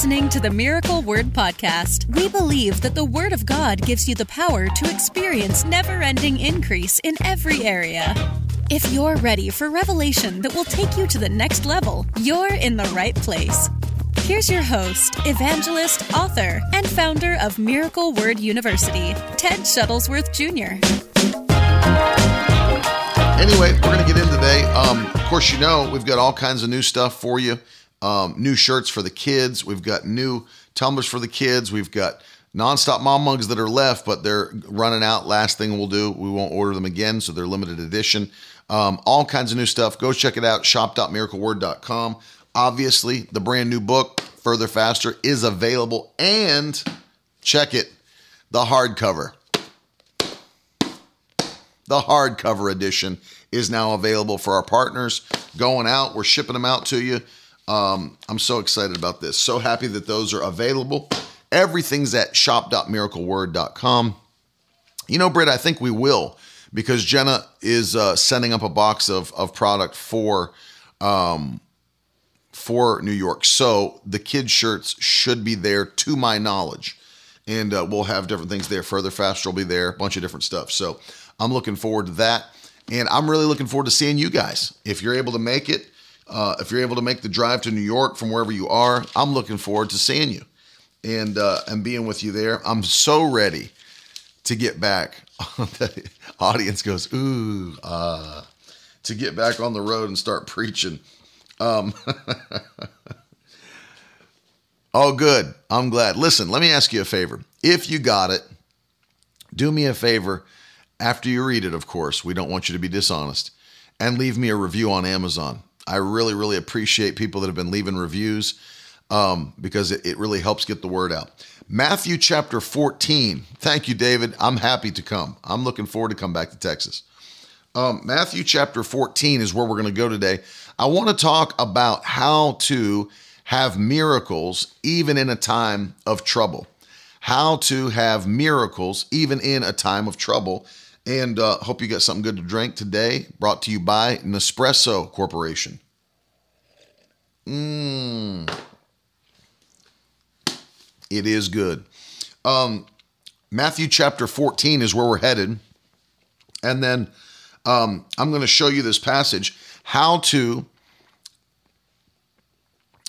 listening to the Miracle Word Podcast. We believe that the Word of God gives you the power to experience never ending increase in every area. If you're ready for revelation that will take you to the next level, you're in the right place. Here's your host, evangelist, author, and founder of Miracle Word University, Ted Shuttlesworth Jr. Anyway, we're going to get in today. Um, of course, you know, we've got all kinds of new stuff for you um, new shirts for the kids. We've got new tumblers for the kids. We've got nonstop mom mugs that are left, but they're running out. Last thing we'll do, we won't order them again, so they're limited edition. Um, all kinds of new stuff. Go check it out. Shop.miracleword.com. Obviously, the brand new book, Further Faster, is available. And check it, the hardcover. The hardcover edition is now available for our partners. Going out, we're shipping them out to you. Um, I'm so excited about this. So happy that those are available. Everything's at shop.miracleword.com. You know, Britt, I think we will because Jenna is uh, sending up a box of, of product for um, for New York. So the kids' shirts should be there to my knowledge. And uh, we'll have different things there. Further Faster will be there, a bunch of different stuff. So I'm looking forward to that. And I'm really looking forward to seeing you guys. If you're able to make it, uh, if you're able to make the drive to New York from wherever you are, I'm looking forward to seeing you and uh, and being with you there. I'm so ready to get back. the audience goes, ooh, uh, to get back on the road and start preaching. Um, oh, good. I'm glad. Listen, let me ask you a favor. If you got it, do me a favor after you read it, of course. We don't want you to be dishonest. And leave me a review on Amazon. I really, really appreciate people that have been leaving reviews um, because it, it really helps get the word out. Matthew chapter 14. Thank you, David. I'm happy to come. I'm looking forward to come back to Texas. Um, Matthew chapter 14 is where we're going to go today. I want to talk about how to have miracles even in a time of trouble. How to have miracles even in a time of trouble. And uh, hope you got something good to drink today. Brought to you by Nespresso Corporation. Mmm. It is good. Um, Matthew chapter 14 is where we're headed. And then um, I'm going to show you this passage how to.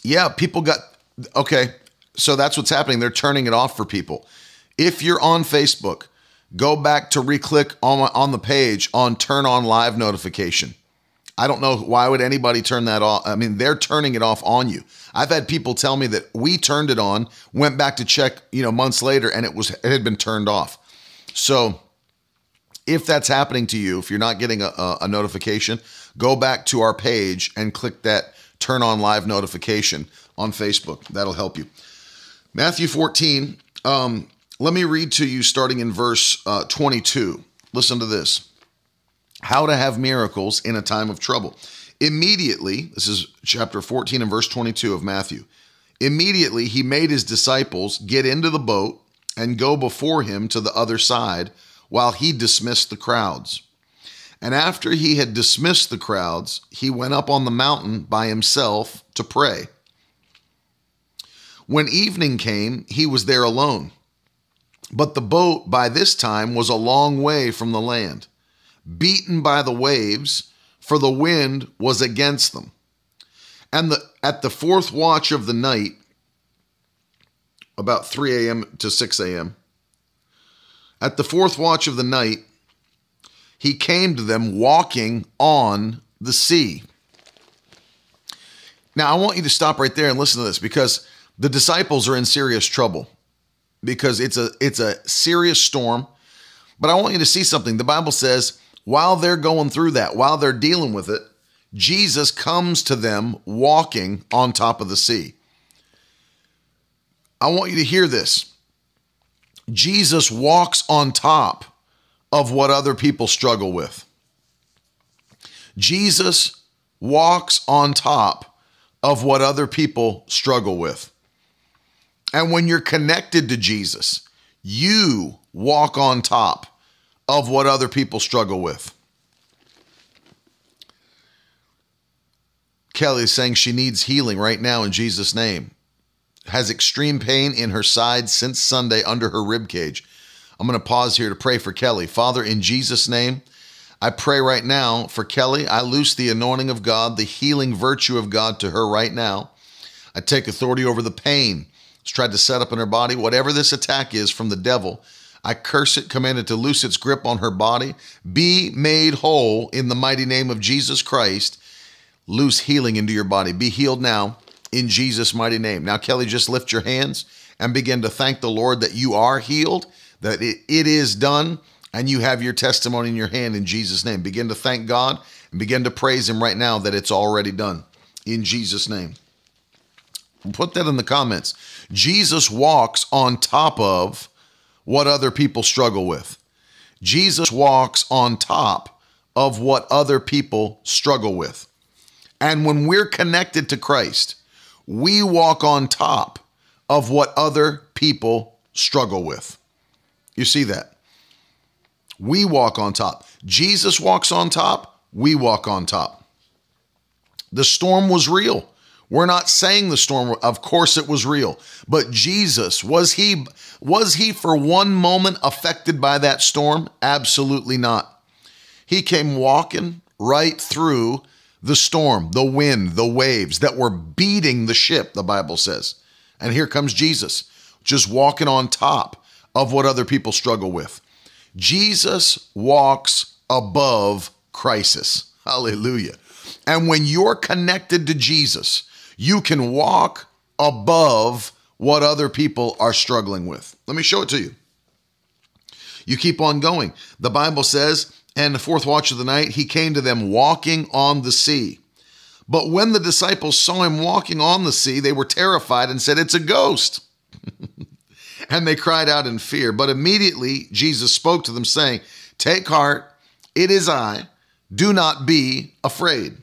Yeah, people got. Okay, so that's what's happening. They're turning it off for people. If you're on Facebook, go back to re-click on, on the page on turn on live notification. I don't know why would anybody turn that off. I mean, they're turning it off on you. I've had people tell me that we turned it on, went back to check, you know, months later and it was it had been turned off. So, if that's happening to you, if you're not getting a, a, notification, go back to our page and click that turn on live notification on Facebook. That'll help you. Matthew 14, um, let me read to you starting in verse uh, 22. Listen to this How to have miracles in a time of trouble. Immediately, this is chapter 14 and verse 22 of Matthew. Immediately, he made his disciples get into the boat and go before him to the other side while he dismissed the crowds. And after he had dismissed the crowds, he went up on the mountain by himself to pray. When evening came, he was there alone. But the boat by this time was a long way from the land, beaten by the waves, for the wind was against them. And the, at the fourth watch of the night, about 3 a.m. to 6 a.m., at the fourth watch of the night, he came to them walking on the sea. Now, I want you to stop right there and listen to this because the disciples are in serious trouble because it's a it's a serious storm. But I want you to see something. The Bible says while they're going through that, while they're dealing with it, Jesus comes to them walking on top of the sea. I want you to hear this. Jesus walks on top of what other people struggle with. Jesus walks on top of what other people struggle with. And when you're connected to Jesus, you walk on top of what other people struggle with. Kelly is saying she needs healing right now in Jesus' name. has extreme pain in her side since Sunday under her rib cage. I'm going to pause here to pray for Kelly. Father, in Jesus' name, I pray right now for Kelly. I loose the anointing of God, the healing virtue of God to her right now. I take authority over the pain tried to set up in her body. Whatever this attack is from the devil, I curse it, command it to loose its grip on her body. Be made whole in the mighty name of Jesus Christ. Loose healing into your body. Be healed now in Jesus' mighty name. Now, Kelly, just lift your hands and begin to thank the Lord that you are healed, that it, it is done, and you have your testimony in your hand in Jesus' name. Begin to thank God and begin to praise Him right now that it's already done in Jesus' name. Put that in the comments. Jesus walks on top of what other people struggle with. Jesus walks on top of what other people struggle with. And when we're connected to Christ, we walk on top of what other people struggle with. You see that? We walk on top. Jesus walks on top, we walk on top. The storm was real. We're not saying the storm of course it was real, but Jesus was he was he for one moment affected by that storm? Absolutely not. He came walking right through the storm, the wind, the waves that were beating the ship, the Bible says. And here comes Jesus, just walking on top of what other people struggle with. Jesus walks above crisis. Hallelujah. And when you're connected to Jesus, you can walk above what other people are struggling with. Let me show it to you. You keep on going. The Bible says, and the fourth watch of the night, he came to them walking on the sea. But when the disciples saw him walking on the sea, they were terrified and said, It's a ghost. and they cried out in fear. But immediately Jesus spoke to them, saying, Take heart, it is I. Do not be afraid.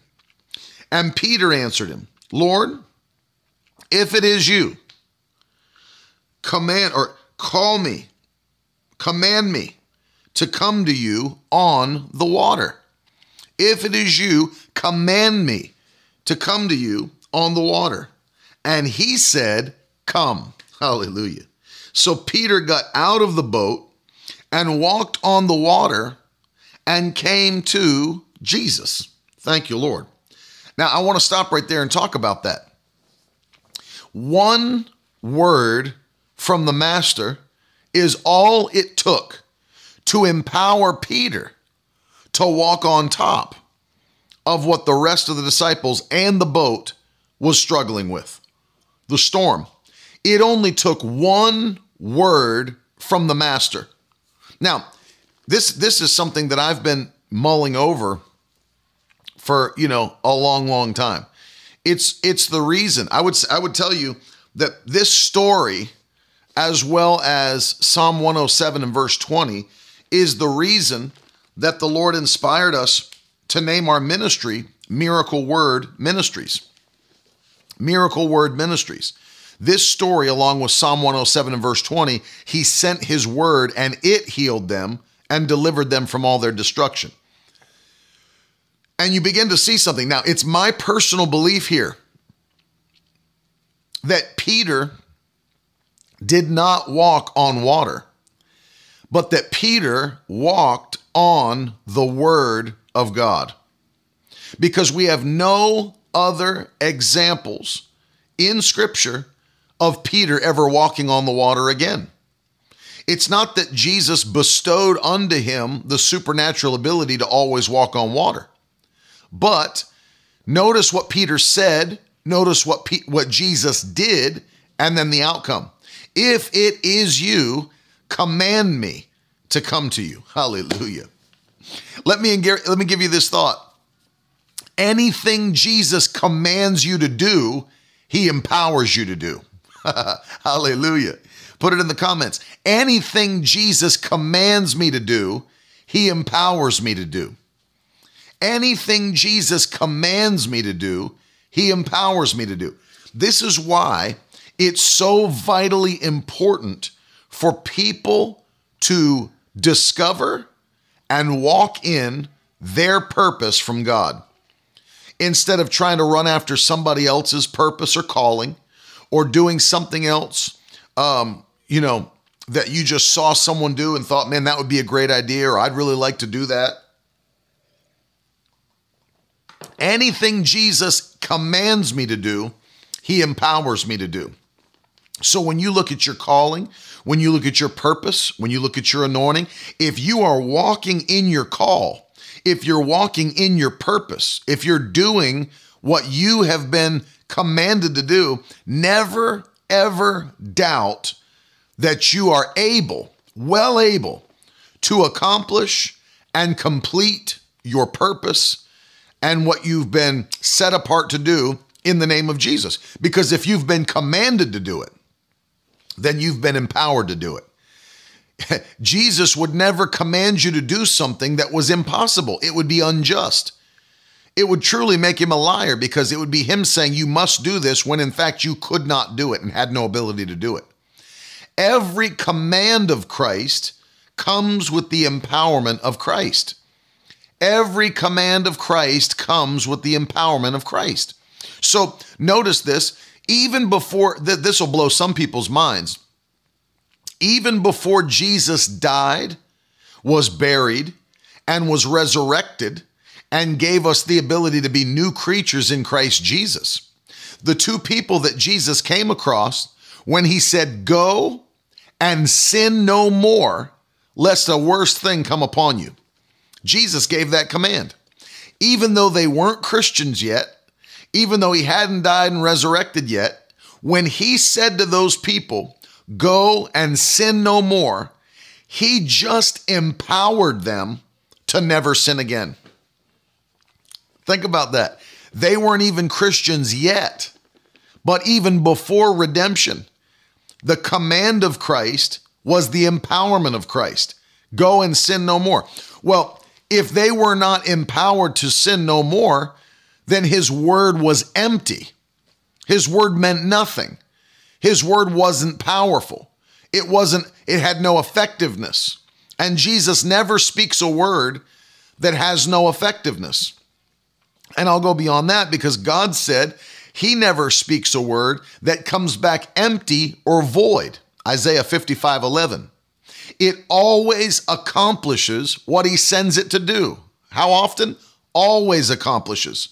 And Peter answered him, Lord, if it is you, command or call me, command me to come to you on the water. If it is you, command me to come to you on the water. And he said, Come. Hallelujah. So Peter got out of the boat and walked on the water and came to Jesus. Thank you, Lord. Now, I want to stop right there and talk about that. One word from the Master is all it took to empower Peter to walk on top of what the rest of the disciples and the boat was struggling with the storm. It only took one word from the Master. Now, this, this is something that I've been mulling over for you know a long long time. It's it's the reason. I would i would tell you that this story as well as psalm 107 and verse 20 is the reason that the lord inspired us to name our ministry miracle word ministries. Miracle word ministries. This story along with psalm 107 and verse 20 he sent his word and it healed them and delivered them from all their destruction and you begin to see something. Now, it's my personal belief here that Peter did not walk on water, but that Peter walked on the Word of God. Because we have no other examples in Scripture of Peter ever walking on the water again. It's not that Jesus bestowed unto him the supernatural ability to always walk on water. But notice what Peter said, notice what what Jesus did, and then the outcome. If it is you, command me to come to you. Hallelujah. Let me let me give you this thought. Anything Jesus commands you to do, he empowers you to do. Hallelujah. Put it in the comments. Anything Jesus commands me to do, he empowers me to do. Anything Jesus commands me to do, he empowers me to do. This is why it's so vitally important for people to discover and walk in their purpose from God. Instead of trying to run after somebody else's purpose or calling, or doing something else, um, you know, that you just saw someone do and thought, man, that would be a great idea, or I'd really like to do that. Anything Jesus commands me to do, he empowers me to do. So when you look at your calling, when you look at your purpose, when you look at your anointing, if you are walking in your call, if you're walking in your purpose, if you're doing what you have been commanded to do, never ever doubt that you are able, well able, to accomplish and complete your purpose and what you've been set apart to do in the name of Jesus. Because if you've been commanded to do it, then you've been empowered to do it. Jesus would never command you to do something that was impossible. It would be unjust. It would truly make him a liar because it would be him saying, You must do this when in fact you could not do it and had no ability to do it. Every command of Christ comes with the empowerment of Christ. Every command of Christ comes with the empowerment of Christ. So notice this, even before th- this will blow some people's minds. Even before Jesus died, was buried, and was resurrected, and gave us the ability to be new creatures in Christ Jesus. The two people that Jesus came across when he said, Go and sin no more, lest a worse thing come upon you. Jesus gave that command. Even though they weren't Christians yet, even though he hadn't died and resurrected yet, when he said to those people, Go and sin no more, he just empowered them to never sin again. Think about that. They weren't even Christians yet, but even before redemption, the command of Christ was the empowerment of Christ. Go and sin no more. Well, if they were not empowered to sin no more, then his word was empty. His word meant nothing. His word wasn't powerful. It wasn't, it had no effectiveness. And Jesus never speaks a word that has no effectiveness. And I'll go beyond that because God said he never speaks a word that comes back empty or void. Isaiah 55 11. It always accomplishes what he sends it to do. How often? Always accomplishes.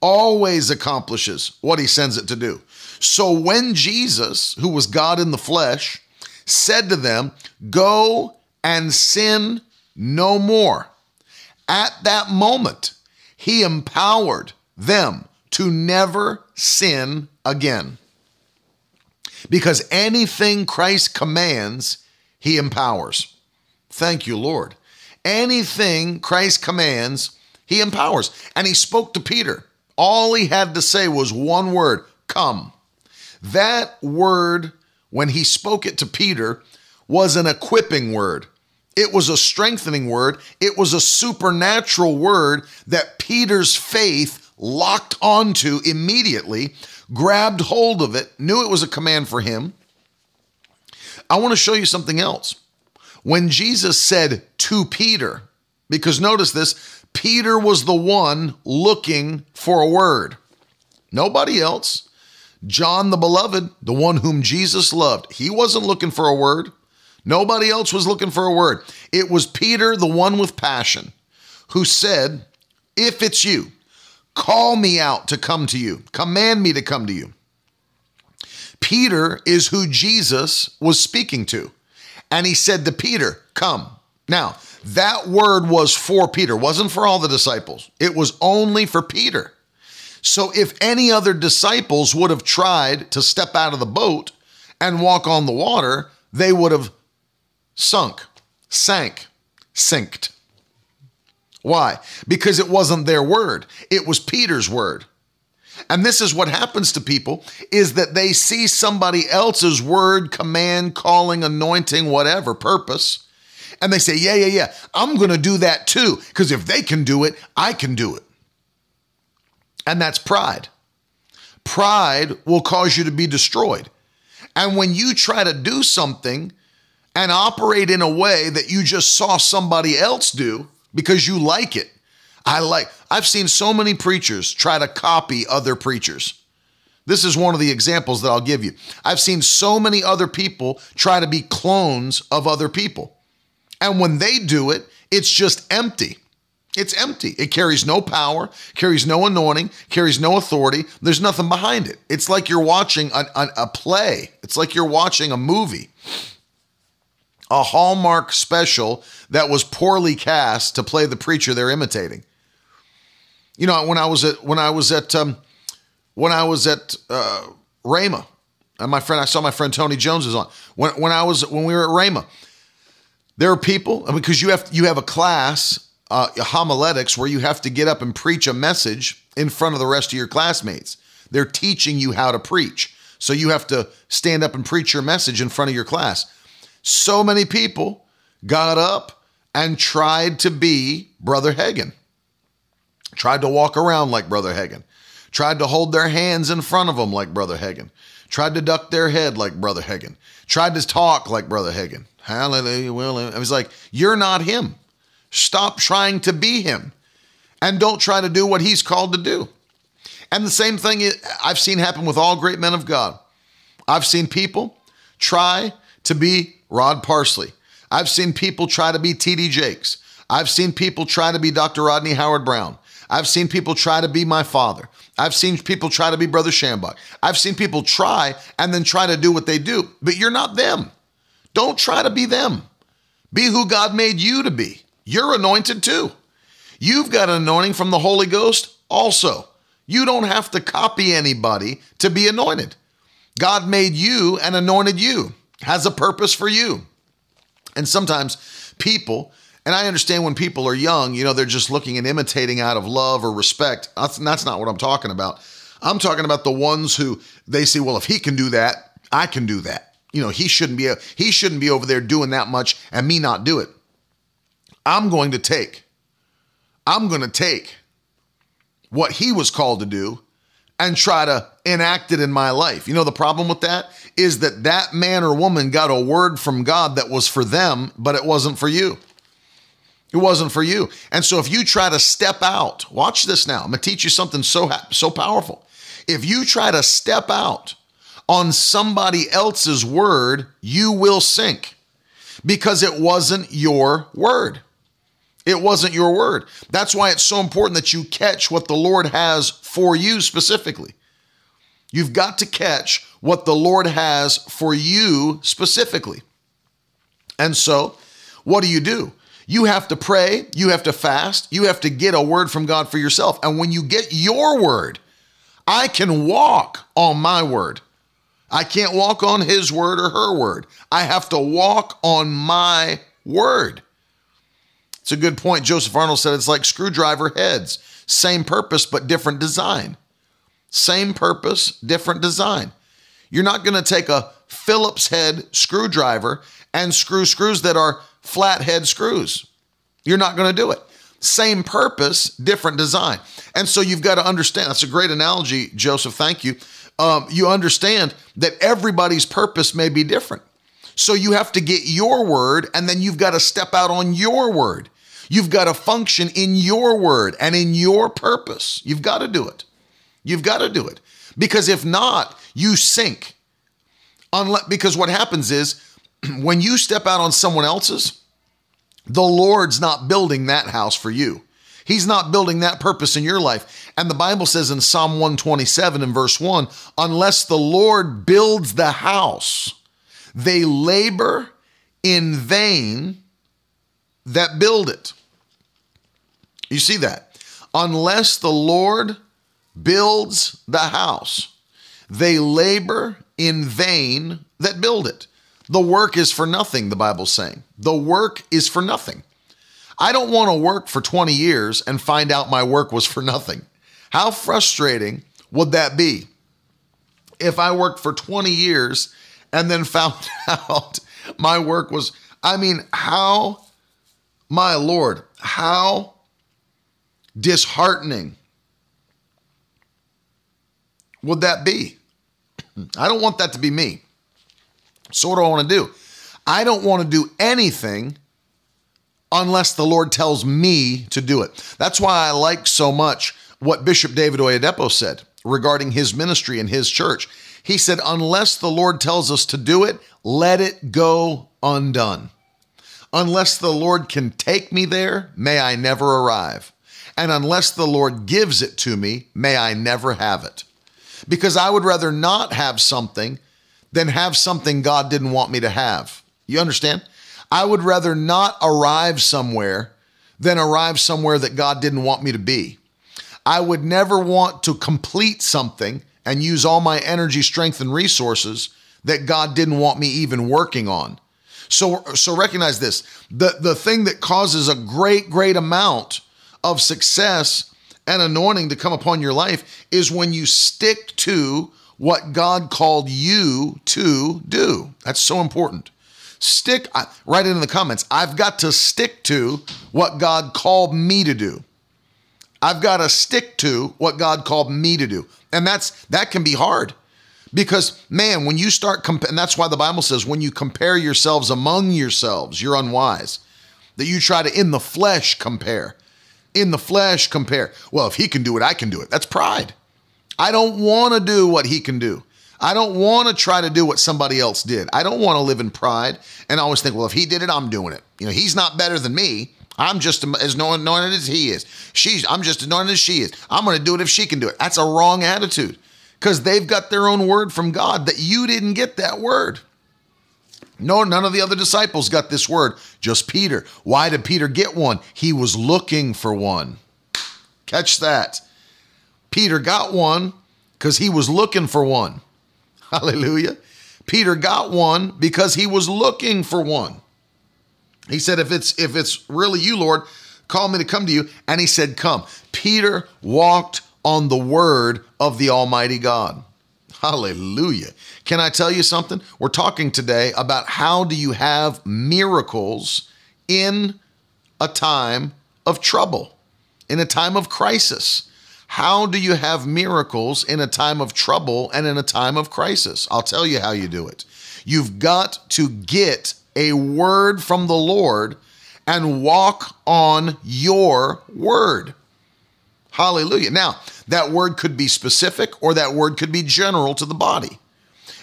Always accomplishes what he sends it to do. So when Jesus, who was God in the flesh, said to them, Go and sin no more, at that moment, he empowered them to never sin again. Because anything Christ commands, he empowers. Thank you, Lord. Anything Christ commands, he empowers. And he spoke to Peter. All he had to say was one word come. That word, when he spoke it to Peter, was an equipping word. It was a strengthening word. It was a supernatural word that Peter's faith locked onto immediately, grabbed hold of it, knew it was a command for him. I want to show you something else. When Jesus said to Peter, because notice this, Peter was the one looking for a word, nobody else. John the beloved, the one whom Jesus loved, he wasn't looking for a word. Nobody else was looking for a word. It was Peter, the one with passion, who said, If it's you, call me out to come to you, command me to come to you. Peter is who Jesus was speaking to. And he said to Peter, Come. Now, that word was for Peter, wasn't for all the disciples. It was only for Peter. So if any other disciples would have tried to step out of the boat and walk on the water, they would have sunk, sank, sinked. Why? Because it wasn't their word, it was Peter's word. And this is what happens to people is that they see somebody else's word, command, calling, anointing, whatever purpose, and they say, "Yeah, yeah, yeah, I'm going to do that too because if they can do it, I can do it." And that's pride. Pride will cause you to be destroyed. And when you try to do something and operate in a way that you just saw somebody else do because you like it. I like I've seen so many preachers try to copy other preachers. This is one of the examples that I'll give you. I've seen so many other people try to be clones of other people. And when they do it, it's just empty. It's empty. It carries no power, carries no anointing, carries no authority. There's nothing behind it. It's like you're watching a, a, a, play, it's like you're watching a movie, a Hallmark special that was poorly cast to play the preacher they're imitating. You know, when I was at when I was at um, when I was at uh, Rhema, and my friend, I saw my friend Tony Jones is on. When when I was when we were at Rhema, there are people because you have you have a class uh, homiletics where you have to get up and preach a message in front of the rest of your classmates. They're teaching you how to preach. So you have to stand up and preach your message in front of your class. So many people got up and tried to be Brother Hagin, tried to walk around like Brother Hagin, tried to hold their hands in front of them like Brother Hagin, tried to duck their head like Brother Hagin, tried to talk like Brother Hagin. Hallelujah. Well, I was like, you're not him. Stop trying to be him and don't try to do what he's called to do. And the same thing I've seen happen with all great men of God. I've seen people try to be Rod Parsley. I've seen people try to be TD Jakes. I've seen people try to be Dr. Rodney Howard-Browne. I've seen people try to be my father. I've seen people try to be Brother Schambach. I've seen people try and then try to do what they do, but you're not them. Don't try to be them. Be who God made you to be. You're anointed too. You've got an anointing from the Holy Ghost also. You don't have to copy anybody to be anointed. God made you and anointed you, has a purpose for you. And sometimes people, and I understand when people are young, you know, they're just looking and imitating out of love or respect. That's, that's not what I'm talking about. I'm talking about the ones who they say, well, if he can do that, I can do that. You know, he shouldn't be he shouldn't be over there doing that much and me not do it. I'm going to take, I'm going to take what he was called to do and try to enact it in my life. You know, the problem with that is that that man or woman got a word from God that was for them, but it wasn't for you. It wasn't for you. And so if you try to step out, watch this now. I'm going to teach you something so so powerful. If you try to step out on somebody else's word, you will sink because it wasn't your word. It wasn't your word. That's why it's so important that you catch what the Lord has for you specifically. You've got to catch what the Lord has for you specifically. And so, what do you do? You have to pray, you have to fast, you have to get a word from God for yourself. And when you get your word, I can walk on my word. I can't walk on his word or her word. I have to walk on my word. It's a good point. Joseph Arnold said it's like screwdriver heads, same purpose, but different design. Same purpose, different design. You're not going to take a Phillips head screwdriver and screw screws that are flat head screws. You're not going to do it. Same purpose, different design. And so you've got to understand that's a great analogy, Joseph. Thank you. Um, you understand that everybody's purpose may be different. So you have to get your word and then you've got to step out on your word. You've got to function in your word and in your purpose. You've got to do it. You've got to do it. Because if not, you sink. Unless, because what happens is when you step out on someone else's, the Lord's not building that house for you. He's not building that purpose in your life. And the Bible says in Psalm 127 and verse 1 unless the Lord builds the house, they labor in vain that build it. You see that? Unless the Lord builds the house, they labor in vain that build it. The work is for nothing, the Bible's saying. The work is for nothing. I don't want to work for 20 years and find out my work was for nothing. How frustrating would that be if I worked for 20 years and then found out my work was, I mean, how, my Lord, how disheartening would that be? I don't want that to be me. So, what do I want to do? I don't want to do anything unless the Lord tells me to do it. That's why I like so much what Bishop David Oyedepo said. regarding his ministry and his church. He said, Unless the Lord tells us to do it, let it go undone. Unless the Lord can take me there, may I never arrive. And unless the Lord gives it to me, may I never have it. Because I would rather not have something than have something God didn't want me to have. You understand? I would rather not arrive somewhere than arrive somewhere that God didn't want me to be. I would never want to complete something and use all my energy, strength, and resources that God didn't want me even working on. So, so recognize this: the the thing that causes a great, great amount of success and anointing to come upon your life is when you stick to what God called you to do. That's so important. Stick, write it in the comments. I've got to stick to what God called me to do. I've got to stick to what God called me to do. And that's that can be hard. Because man, when you start comp- and that's why the Bible says when you compare yourselves among yourselves, you're unwise. That you try to in the flesh compare. In the flesh compare. Well, if he can do it, I can do it. That's pride. I don't want to do what he can do. I don't want to try to do what somebody else did. I don't want to live in pride and always think, well, if he did it, I'm doing it. You know, he's not better than me. I'm just as anointed as he is. She's I'm just as anointed as she is. I'm going to do it if she can do it. That's a wrong attitude because they've got their own word from God that you didn't get that word. No, none of the other disciples got this word, just Peter. Why did Peter get one? He was looking for one. Catch that. Peter got one because he was looking for one. Hallelujah. Peter got one because he was looking for one. He said, if it's if it's really you, Lord, call me to come to you. And he said, Come. Peter walked on the word of the Almighty God. Hallelujah. Can I tell you something? We're talking today about how do you have miracles in a time of trouble, in a time of crisis. How do you have miracles in a time of trouble and in a time of crisis? I'll tell you how you do it. You've got to get a word from the Lord and walk on your word. Hallelujah. Now, that word could be specific or that word could be general to the body.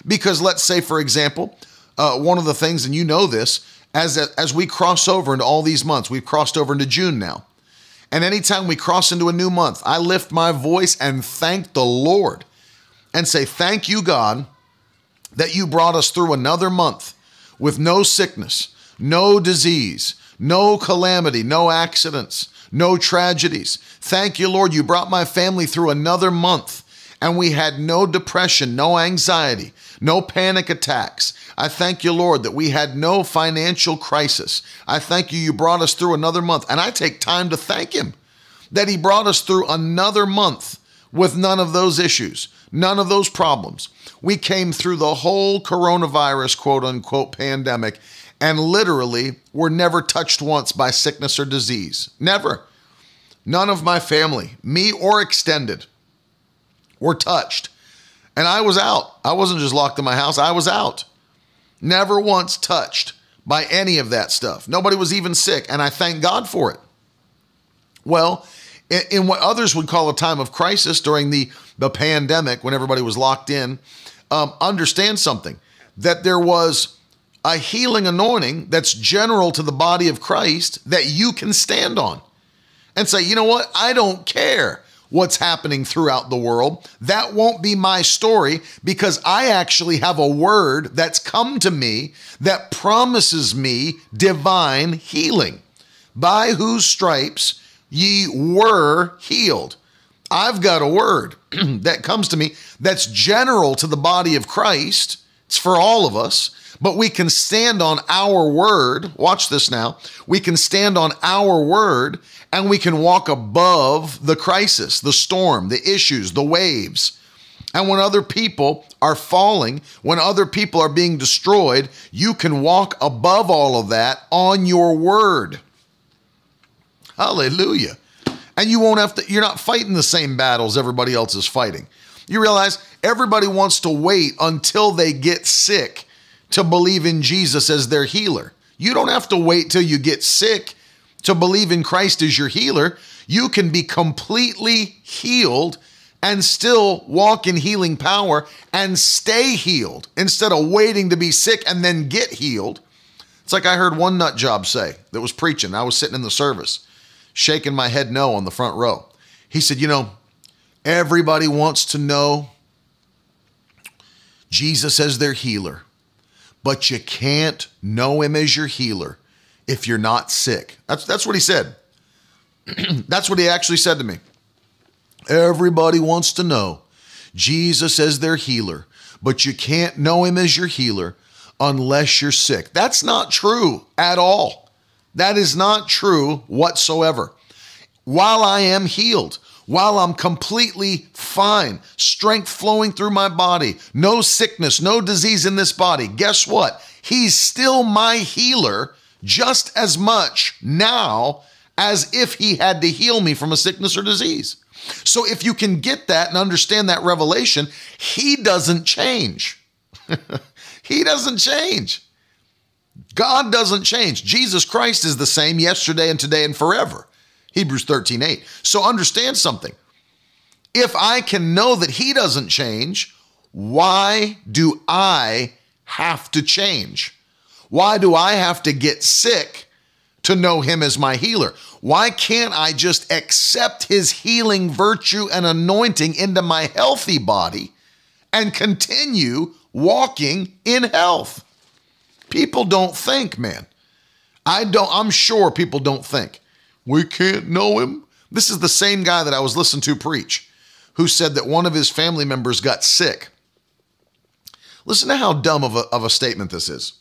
Because let's say, for example, uh, one of the things, and you know this, as, as we cross over into all these months, we've crossed over into June now. And anytime we cross into a new month, I lift my voice and thank the Lord and say, Thank you, God, that you brought us through another month with no sickness, no disease, no calamity, no accidents, no tragedies. Thank you, Lord, you brought my family through another month and we had no depression, no anxiety, no panic attacks. I thank you, Lord, that we had no financial crisis. I thank you, you brought us through another month. And I take time to thank Him that He brought us through another month with none of those issues, none of those problems. We came through the whole coronavirus, quote unquote, pandemic and literally were never touched once by sickness or disease. Never. None of my family, me or extended, were touched. And I was out. I wasn't just locked in my house, I was out. Never once touched by any of that stuff. Nobody was even sick, and I thank God for it. Well, in, what others would call a time of crisis during the, the pandemic, when everybody was locked in, um, understand something that there was a healing anointing that's general to the body of Christ that you can stand on and say, you know what? I don't care what's happening throughout the world. That won't be my story because I actually have a word that's come to me that promises me divine healing. By whose stripes ye were healed. I've got a word that comes to me that's general to the body of Christ. It's for all of us, but we can stand on our word. Watch this now. We can stand on our word and we can walk above the crisis, the storm, the issues, the waves. And when other people are falling, when other people are being destroyed, you can walk above all of that on your word. Hallelujah. And you won't have to, you're not fighting the same battles everybody else is fighting. You realize everybody wants to wait until they get sick to believe in Jesus as their healer. You don't have to wait till you get sick to believe in Christ as your healer, you can be completely healed and still walk in healing power and stay healed instead of waiting to be sick and then get healed. It's like I heard one nut job say that was preaching. I was sitting in the service, shaking my head no on the front row. He said, You know, everybody wants to know Jesus as their healer, but you can't know him as your healer if you're not sick. That's, that's what he said. that's what he actually said to me. Everybody wants to know Jesus as their healer, but you can't know him as your healer unless you're sick. That's not true at all. That is not true whatsoever. While I am healed, while I'm completely fine, strength flowing through my body, no sickness, no disease in this body, guess what? He's still my healer just as much now as if he had to heal me from a sickness or disease. So if you can get that and understand that revelation, he doesn't change. he doesn't change. God doesn't change. Jesus Christ is the same yesterday and today and forever. Hebrews 13 8. So understand something. If I can know that he doesn't change, why do I have to change? Why do I have to get sick to know him as my healer? Why can't I just accept his healing virtue and anointing into my healthy body and continue walking in health? People don't think, man. I don't I'm sure people don't think. We can't know him. This is the same guy that I was listening to preach who said that one of his family members got sick. Listen to how dumb of a, of a statement this is.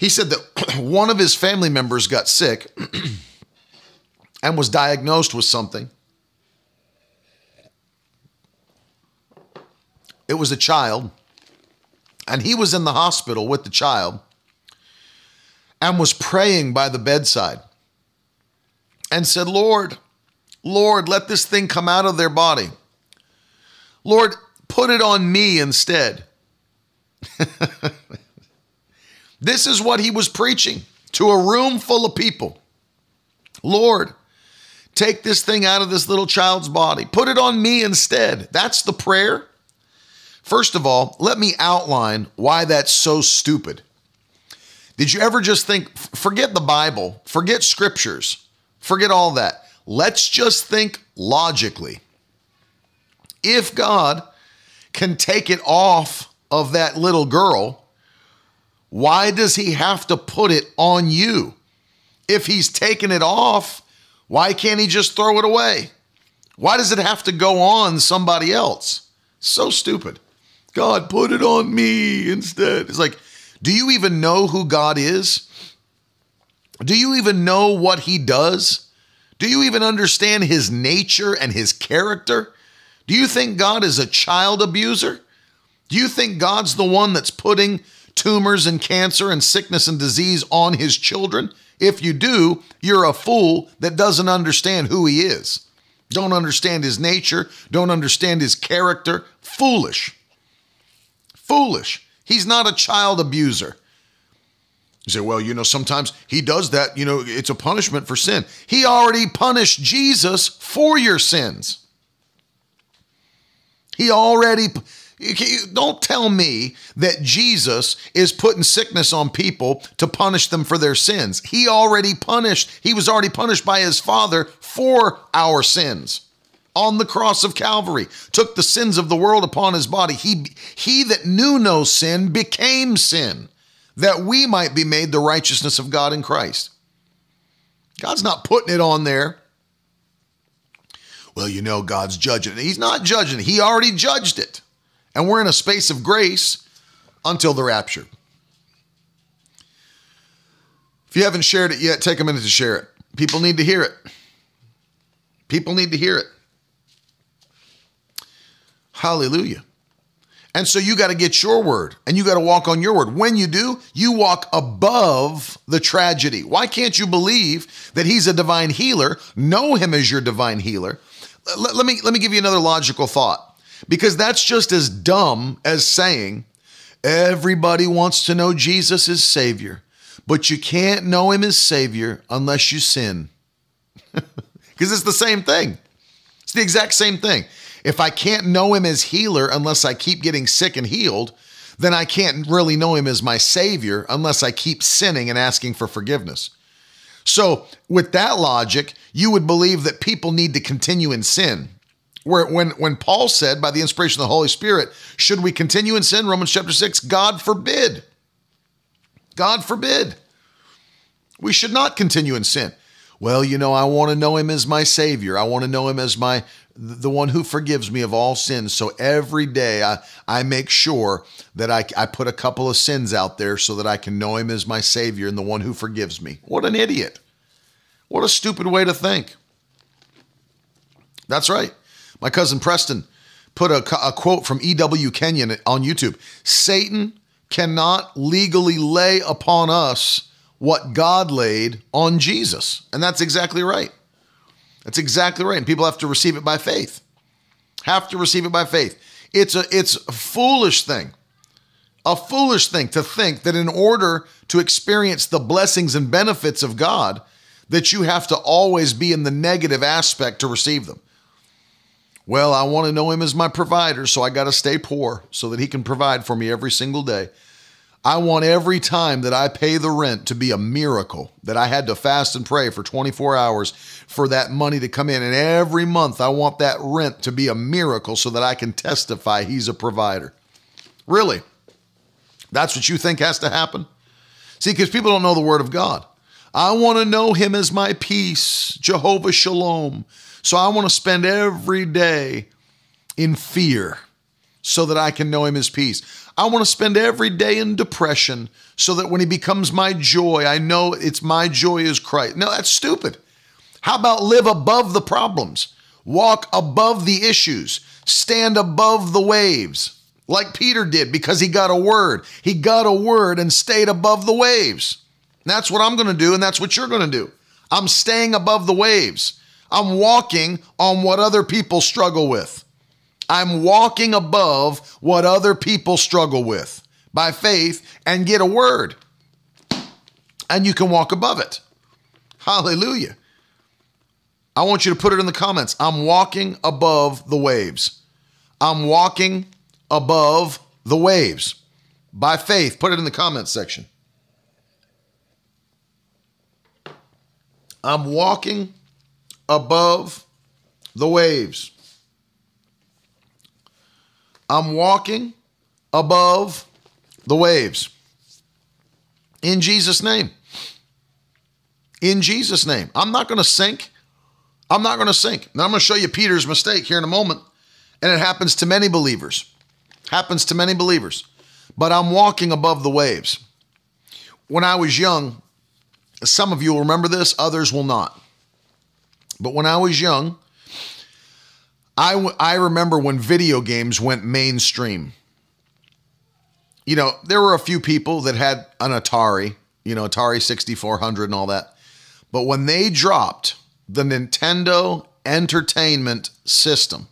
He said that one of his family members got sick and was diagnosed with something. It was a child, and he was in the hospital with the child and was praying by the bedside and said, Lord, Lord, let this thing come out of their body. Lord, put it on me instead. this is what he was preaching to a room full of people. Lord, Take this thing out of this little child's body. Put it on me instead. That's the prayer. First of all, let me outline why that's so stupid. Did you ever just think, forget the Bible, forget scriptures, forget all that. Let's just think logically. If God can take it off of that little girl, why does he have to put it on you? If he's taken it off, why can't he just throw it away? Why does it have to go on somebody else? So stupid. God, put it on me instead. It's like, do you even know who God is? Do you even know what he does? Do you even understand his nature and his character? Do you think God is a child abuser? Do you think God's the one that's putting tumors and cancer and sickness and disease on his children? If you do, you're a fool that doesn't understand who he is. Don't understand his nature, don't understand his character. Foolish. Foolish. He's not a child abuser. You say, well, you know, sometimes he does that. You know, it's a punishment for sin. He already punished Jesus for your sins. He already, don't tell me that Jesus is putting sickness on people to punish them for their sins. He already punished, he was already punished by his Father for our sins on the cross of Calvary, took the sins of the world upon his body. He, he that knew no sin became sin, that we might be made the righteousness of God in Christ. God's not putting it on there. Well, you know, God's judging. He's not judging He already judged it. And we're in a space of grace until the rapture. If you haven't shared it yet, take a minute to share it. People need to hear it. People need to hear it. Hallelujah. And so you got to get your word and you got to walk on your word. When you do, you walk above the tragedy. Why can't you believe that he's a divine healer? Know him as your divine healer. Let, let me let me give you another logical thought because that's just as dumb as saying everybody wants to know Jesus as Savior, but you can't know Him as Savior unless you sin. Because it's the same thing. It's the exact same thing. If I can't know him as healer unless I keep getting sick and healed, then I can't really know him as my savior unless I keep sinning and asking for forgiveness. So, with that logic, you would believe that people need to continue in sin. Where when when Paul said by the inspiration of the Holy Spirit, should we continue in sin? Romans chapter 6, God forbid. God forbid. We should not continue in sin. Well, you know, I want to know him as my savior. I want to know him as my the one who forgives me of all sins. So every day I, I make sure that I, I put a couple of sins out there so that I can know him as my savior and the one who forgives me. What an idiot. What a stupid way to think. That's right. My cousin Preston put a, a quote from E.W. Kenyon on YouTube Satan cannot legally lay upon us what God laid on Jesus. And that's exactly right. That's exactly right. And people have to receive it by faith. Have to receive it by faith. It's a it's a foolish thing. A foolish thing to think that in order to experience the blessings and benefits of God, that you have to always be in the negative aspect to receive them. Well, I want to know him as my provider, so I got to stay poor so that he can provide for me every single day. I want every time that I pay the rent to be a miracle, that I had to fast and pray for 24 hours for that money to come in. And every month I want that rent to be a miracle so that I can testify he's a provider. Really? That's what you think has to happen? See, because people don't know the word of God. I want to know him as my peace, Jehovah Shalom. So I want to spend every day in fear so that I can know him as peace. I want to spend every day in depression so that when he becomes my joy, I know it's my joy is Christ. No, that's stupid. How about live above the problems? Walk above the issues. Stand above the waves like Peter did because he got a word. He got a word and stayed above the waves. That's what I'm going to do, and that's what you're going to do. I'm staying above the waves. I'm walking on what other people struggle with. I'm walking above what other people struggle with by faith and get a word. And you can walk above it. Hallelujah. I want you to put it in the comments. I'm walking above the waves. I'm walking above the waves by faith. Put it in the comments section. I'm walking above the waves. I'm walking above the waves. In Jesus' name. In Jesus' name. I'm not going to sink. I'm not going to sink. Now I'm going to show you Peter's mistake here in a moment. And it happens to many believers. Happens to many believers. But I'm walking above the waves. When I was young, some of you will remember this, others will not. But when I was young, I, w- I remember when video games went mainstream. You know, there were a few people that had an Atari, you know, Atari 6400 and all that. But when they dropped the Nintendo Entertainment System,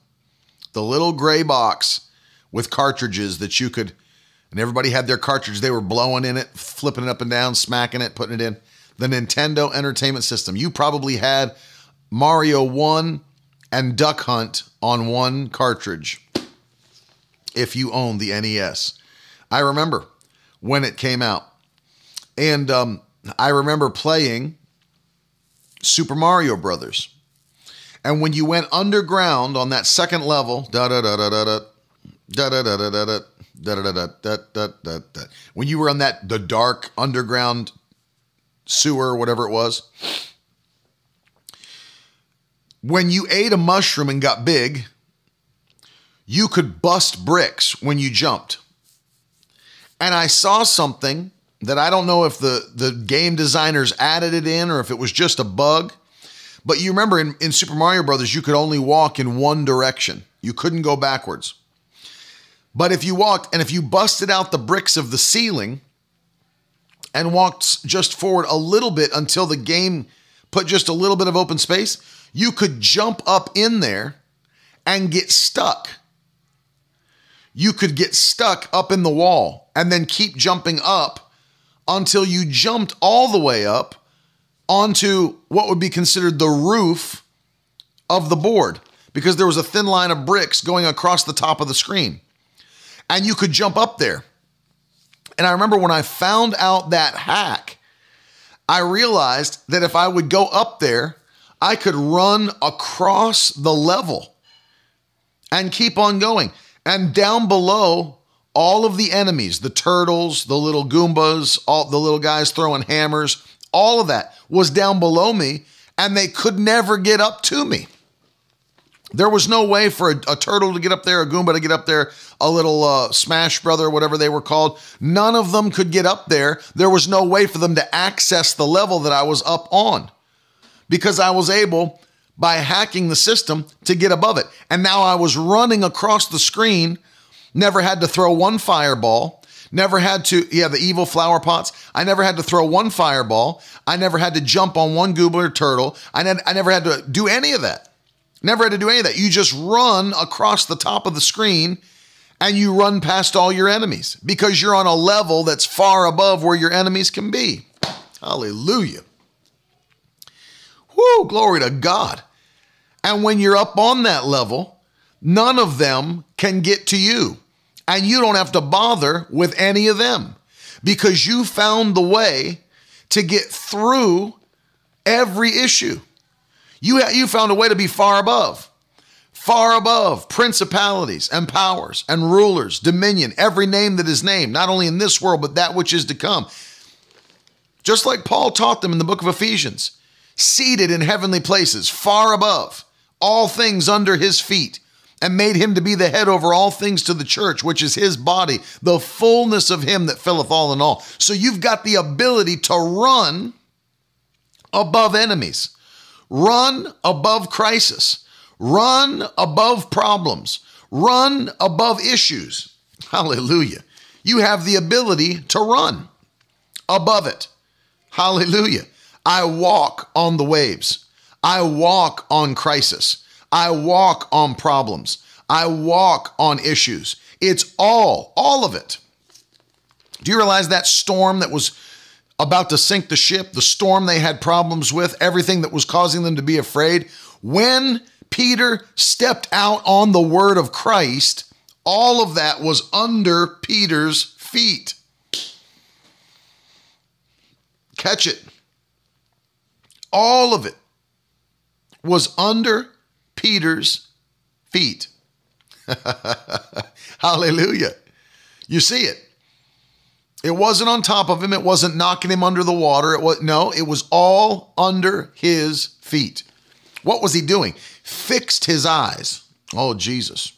the little gray box with cartridges that you could, and everybody had their cartridge, they were blowing in it, flipping it up and down, smacking it, putting it in. The Nintendo Entertainment System. You probably had Mario 1 and Duck Hunt on one cartridge if you own the NES. I remember when it came out. And um, I remember playing Super Mario Brothers. And when you went underground on that second level, da da da da da da da da da da da da da da da da da da when you were on that the dark underground sewer, whatever it was, when you ate a mushroom and got big, you could bust bricks when you jumped. And I saw something that I don't know if the, the game designers added it in or if it was just a bug. But you remember in, in Super Mario Brothers, you could only walk in one direction. You couldn't go backwards. But if you walked and if you busted out the bricks of the ceiling and walked just forward a little bit until the game put just a little bit of open space, you could jump up in there and get stuck. You could get stuck up in the wall and then keep jumping up until you jumped all the way up onto what would be considered the roof of the board because there was a thin line of bricks going across the top of the screen. And you could jump up there. And I remember when I found out that hack, I realized that if I would go up there, I could run across the level and keep on going. And down below, all of the enemies, the turtles, the little Goombas, all the little guys throwing hammers, all of that was down below me, and they could never get up to me. There was no way for a, a, turtle to get up there, a Goomba to get up there, a little uh, Smash Brother, whatever they were called. None of them could get up there. There was no way for them to access the level that I was up on because I was able, by hacking the system, to get above it. And now I was running across the screen, never had to throw one fireball, never had to, yeah, the evil flower pots. I never had to throw one fireball. I never had to jump on one Goomba or turtle. I, ne- I never had to do any of that. Never had to do any of that. You just run across the top of the screen and you run past all your enemies because you're on a level that's far above where your enemies can be. Hallelujah. Whoo, glory to God. And when you're up on that level, none of them can get to you. And you don't have to bother with any of them because you found the way to get through every issue. You, you found a way to be far above, far above principalities and powers and rulers, dominion, every name that is named, not only in this world, but that which is to come. Just like Paul taught them in the book of Ephesians, seated in heavenly places, far above, all things under his feet, and made him to be the head over all things to the church, which is his body, the fullness of him that filleth all in all. So you've got the ability to run above enemies. Run above crisis. Run above problems. Run above issues. Hallelujah. You have the ability to run above it. Hallelujah. I walk on the waves. I walk on crisis. I walk on problems. I walk on issues. It's all, all of it. Do you realize that storm that was about to sink the ship, the storm they had problems with, everything that was causing them to be afraid. When Peter stepped out on the word of Christ, all of that was under Peter's feet. Catch it. All of it was under Peter's feet. Hallelujah. You see it. It wasn't on top of him. It wasn't knocking him under the water. It was no, it was all under his feet. What was he doing? Fixed his eyes. Oh, Jesus.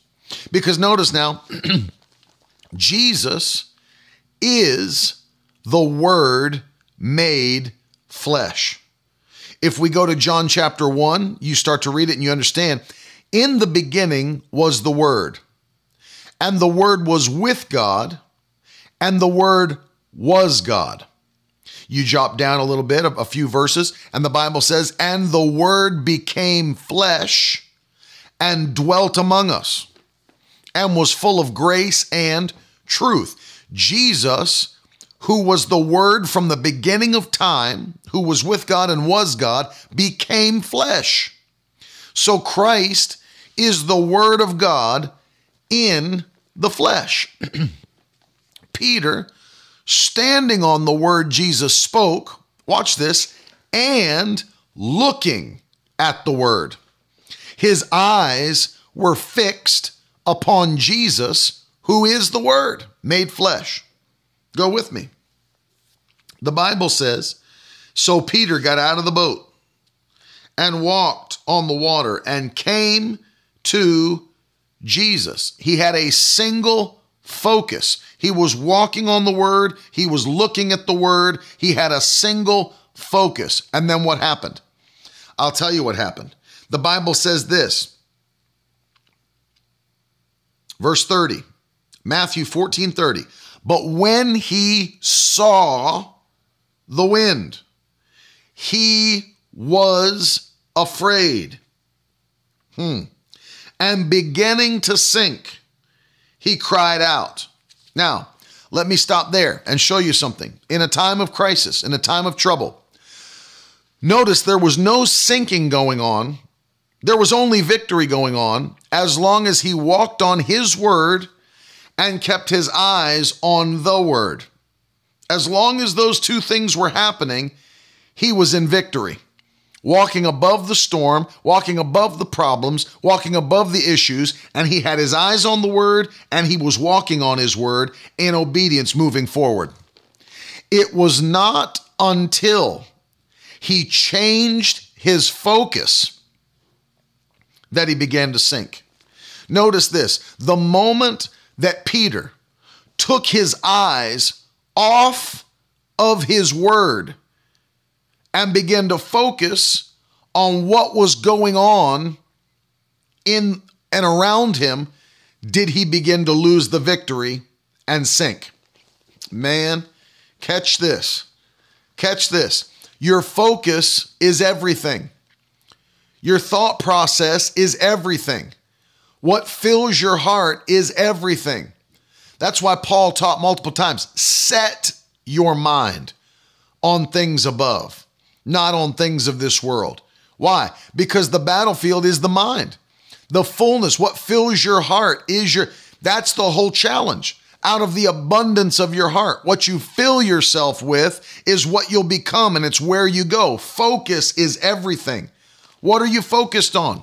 Because notice now, Jesus is the word made flesh. If we go to John chapter 1, you start to read it and you understand. In the beginning was the word, and the word was with God and the Word was God. You drop down a little bit, a few verses, and the Bible says, And the Word became flesh and dwelt among us, and was full of grace and truth. Jesus, who was the Word from the beginning of time, who was with God and was God, became flesh. So Christ is the Word of God in the flesh. Peter standing on the word Jesus spoke, watch this, and looking at the word. His eyes were fixed upon Jesus, who is the word made flesh. Go with me. The Bible says, So Peter got out of the boat and walked on the water and came to Jesus. He had a single focus. He was walking on the word, he was looking at the word, he had a single focus. And then what happened? I'll tell you what happened. The Bible says this. Verse 30. Matthew 14 30. But when he saw the wind, he was afraid. Hmm. And beginning to sink, he cried out. Now, let me stop there and show you something. In a time of crisis, in a time of trouble, notice there was no sinking going on There was only victory going on as long as he walked on his word and kept his eyes on the word. As long as those two things were happening, he was in victory. Walking above the storm, walking above the problems, walking above the issues, and he had his eyes on the word and he was walking on his word in obedience moving forward. It was not until he changed his focus that he began to sink. Notice this the moment that Peter took his eyes off of his word and began to focus on what was going on in and around him, did he begin to lose the victory and sink. Man, catch this. Catch this. Your focus is everything. Your thought process is everything. What fills your heart is everything. That's why Paul taught multiple times set your mind on things above, not on things of this world. Why? Because the battlefield is the mind. The fullness, what fills your heart is your, that's the whole challenge. Out of the abundance of your heart, what you fill yourself with is what you'll become, and it's where you go. Focus is everything. What are you focused on?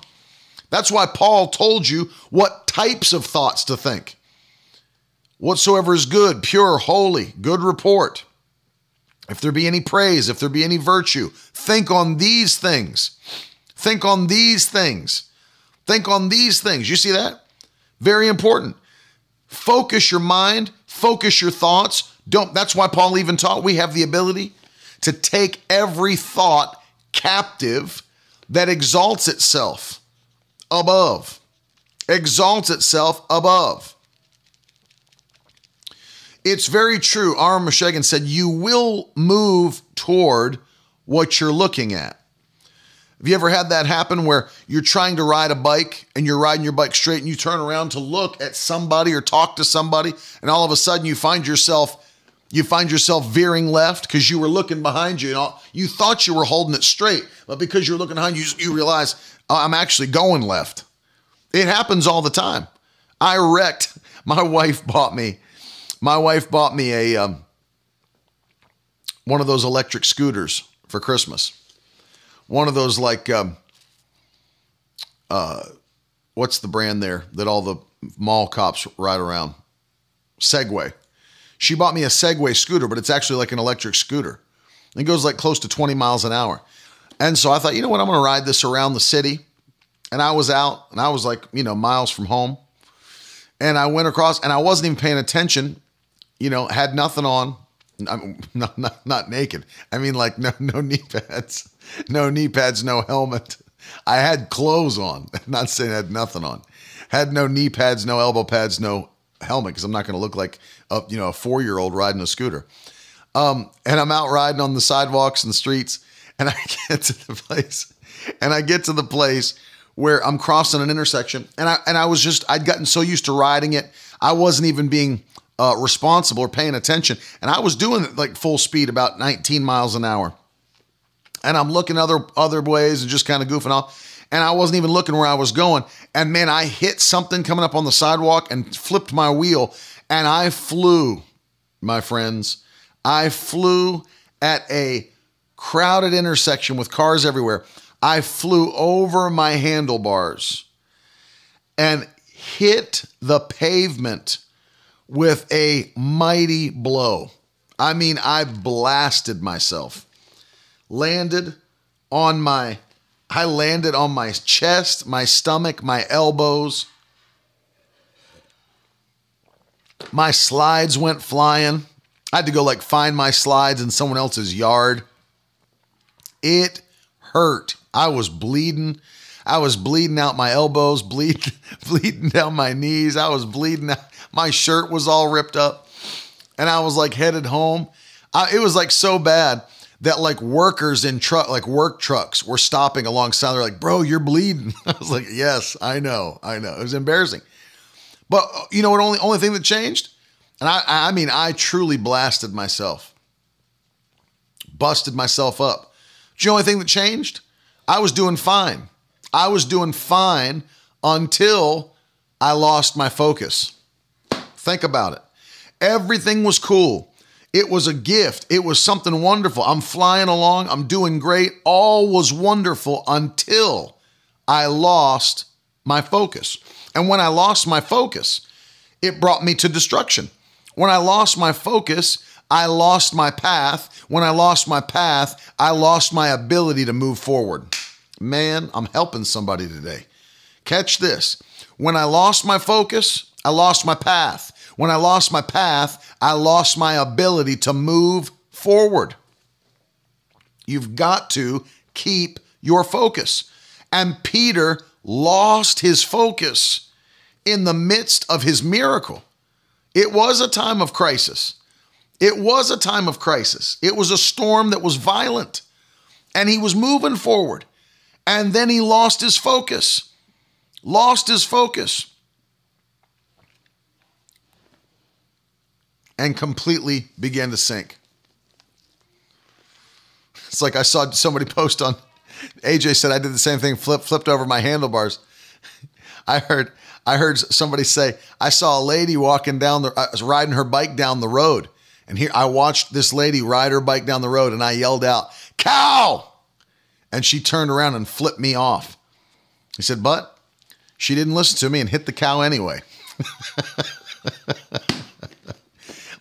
That's why Paul told you what types of thoughts to think. Whatsoever is good, pure, holy, good report. If there be any praise, if there be any virtue, think on these things. Think on these things. Think on these things. You see that? Very important. Focus your mind, focus your thoughts. Don't that's why Paul even taught we have the ability to take every thought captive that exalts itself above, exalts itself above. It's very true. Aram Meshegan said, You will move toward what you're looking at. Have you ever had that happen where you're trying to ride a bike and you're riding your bike straight and you turn around to look at somebody or talk to somebody and all of a sudden you find yourself you find yourself veering left because you were looking behind you. You, know, you thought you were holding it straight, but because you're looking behind you, you realize I'm actually going left. It happens all the time. I wrecked. My wife bought me. My wife bought me a um, one of those electric scooters for Christmas. One of those like um, uh, what's the brand there that all the mall cops ride around? Segway. She bought me a Segway scooter, but it's actually like an electric scooter. It goes like close to 20 miles an hour. And so I thought, you know what, I'm going to ride this around the city. And I was out and I was like, you know, miles from home. And I went across and I wasn't even paying attention, you know, had nothing on. I'm not, not, not naked. I mean, like, no, no knee pads, no knee pads, no helmet. I had clothes on. not saying I had nothing on. Had no knee pads, no elbow pads, no helmet because I'm not going to look like a you know a four year old riding a scooter. Um, and I'm out riding on the sidewalks and the streets, and I get to the place, and I get to the place where I'm crossing an intersection, and I and I was just I'd gotten so used to riding it, I wasn't even being uh, responsible or paying attention, and I was doing it like full speed, about 19 miles an hour, and I'm looking other other ways and just kind of goofing off and I wasn't even looking where I was going. And man, I hit something coming up on the sidewalk and flipped my wheel, and I flew, my friends. I flew at a crowded intersection with cars everywhere. I flew over my handlebars and hit the pavement with a mighty blow. I mean, I blasted myself. Landed on my I landed on my chest, my stomach, my elbows. My slides went flying. I had to go like find my slides in someone else's yard. It hurt. I was bleeding. I was bleeding out my elbows, bleed, bleeding down my knees. I was bleeding out. My shirt was all ripped up. And I was like headed home. I, it was like so bad that like workers in truck like work trucks were stopping alongside. They're like, "Bro, you're bleeding." I was like, "Yes, I know, I know." It was embarrassing, but uh, you know what? Only only thing that changed, and I I mean I truly blasted myself, busted myself up. You know the only thing that changed? I was doing fine. I was doing fine until I lost my focus. Think about it. Everything was cool. It was a gift. It was something wonderful. I'm flying along. I'm doing great. All was wonderful until I lost my focus. And when I lost my focus, it brought me to destruction. When I lost my focus, I lost my path. When I lost my path, I lost my ability to move forward. Man, I'm helping somebody today. Catch this. When I lost my focus, I lost my path. When I lost my path, I lost my ability to move forward. You've got to keep your focus. And Peter lost his focus in the midst of his miracle. It was a time of crisis. It was a time of crisis. It was a storm that was violent, and he was moving forward. And then he lost his focus. Lost his focus. And completely began to sink. It's like I saw somebody post on AJ said I did the same thing, flip, flipped over my handlebars. I heard I heard somebody say I saw a lady walking down the uh, riding her bike down the road and here I watched this lady ride her bike down the road and I yelled out, Cow! And she turned around and flipped me off. He said, But she didn't listen to me and hit the cow anyway.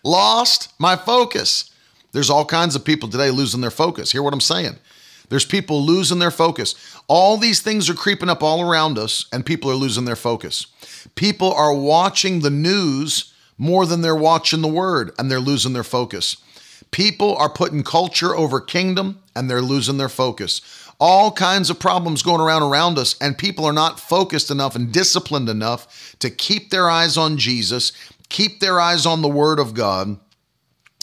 Lost my focus. There's all kinds of people today losing their focus. Hear what I'm saying? There's people losing their focus. All these things are creeping up all around us, and people are losing their focus. People are watching the news more than they're watching the word and they're losing their focus. People are putting culture over kingdom and they're losing their focus. All kinds of problems going around around us, and people are not focused enough and disciplined enough to keep their eyes on Jesus, keep their eyes on the Word of God,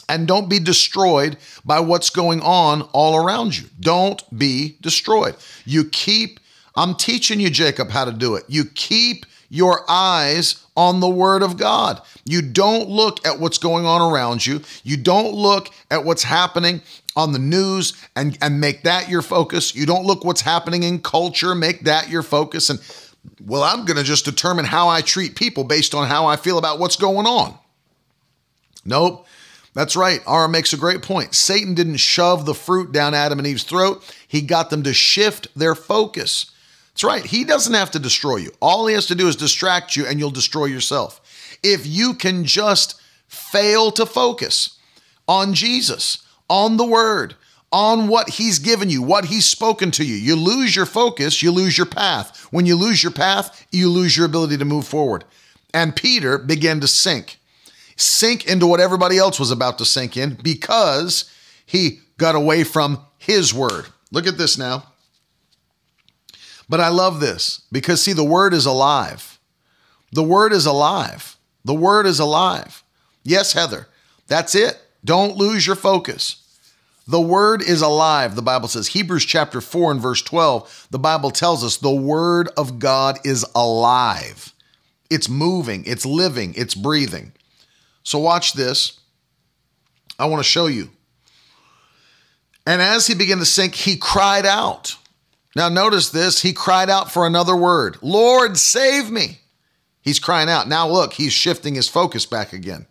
and don't be destroyed by what's going on all around you. Don't be destroyed. You keep, I'm teaching you, Jacob, how to do it. You keep your eyes on the Word of God. You don't look at what's going on around you. You don't look at what's happening on the news and, and make that your focus. You don't look what's happening in culture, make that your focus. And, well, I'm going to just determine how I treat people based on how I feel about what's going on. Nope. That's right. Ara makes a great point. Satan didn't shove the fruit down Adam and Eve's throat, he got them to shift their focus. That's right. He doesn't have to destroy you. All he has to do is distract you and you'll destroy yourself. If you can just fail to focus on Jesus, on the word, on what he's given you, what he's spoken to you, you lose your focus, you lose your path. When you lose your path, you lose your ability to move forward. And Peter began to sink, sink into what everybody else was about to sink in because he got away from his word. Look at this now. But I love this because, see, the word is alive. The word is alive. The word is alive. Yes, Heather, that's it. Don't lose your focus. The word is alive, the Bible says. Hebrews chapter 4 and verse 12, the Bible tells us the word of God is alive. It's moving, it's living, it's breathing. So, watch this. I want to show you. And as he began to sink, he cried out. Now, notice this. He cried out for another word Lord, save me. He's crying out. Now, look, he's shifting his focus back again.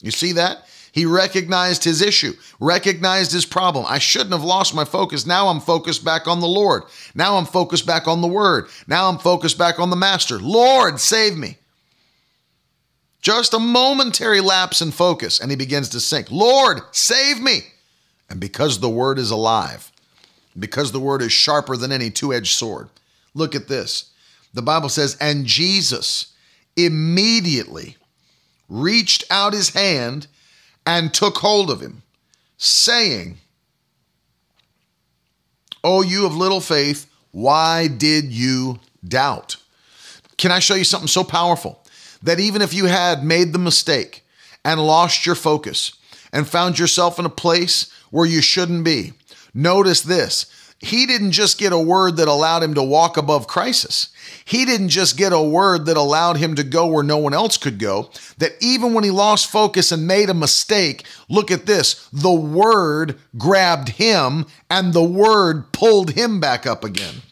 You see that? He recognized his issue, recognized his problem. I shouldn't have lost my focus. Now I'm focused back on the Lord. Now I'm focused back on the word. Now I'm focused back on the master. Lord, save me. Just a momentary lapse in focus, and he begins to sink. Lord, save me. And because the word is alive, because the word is sharper than any two edged sword. Look at this. The Bible says, and Jesus immediately reached out his hand and took hold of him, saying, Oh, you of little faith, why did you doubt? Can I show you something so powerful that even if you had made the mistake and lost your focus and found yourself in a place where you shouldn't be, Notice this. He didn't just get a word that allowed him to walk above crisis. He didn't just get a word that allowed him to go where no one else could go. That even when he lost focus and made a mistake, look at this the word grabbed him and the word pulled him back up again.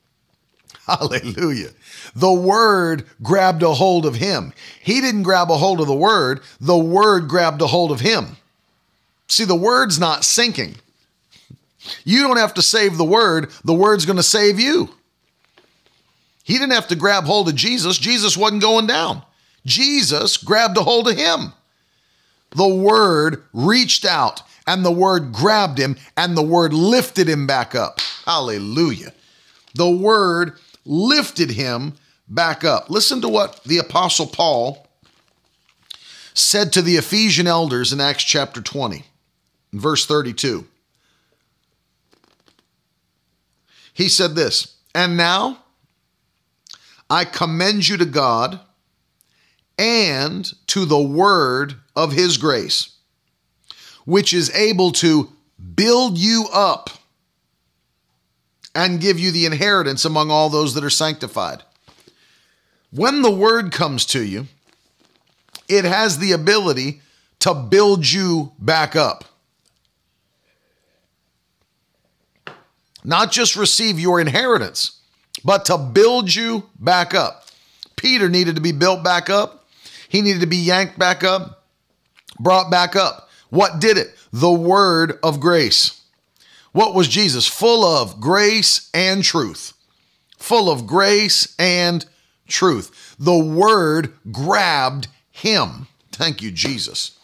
Hallelujah. The word grabbed a hold of him. He didn't grab a hold of the word, the word grabbed a hold of him. See, the word's not sinking. You don't have to save the word, the word's going to save you. He didn't have to grab hold of Jesus, Jesus wasn't going down. Jesus grabbed a hold of him. The word reached out and the word grabbed him and the word lifted him back up. Hallelujah. The word lifted him back up. Listen to what the Apostle Paul said to the Ephesian elders in Acts chapter 20, verse 32. He said this, and now I commend you to God and to the word of his grace, which is able to build you up and give you the inheritance among all those that are sanctified. When the word comes to you, it has the ability to build you back up. Not just receive your inheritance, but to build you back up. Peter needed to be built back up. He needed to be yanked back up, brought back up. What did it? The word of grace. What was Jesus? Full of grace and truth. Full of grace and truth. The word grabbed him. Thank you, Jesus.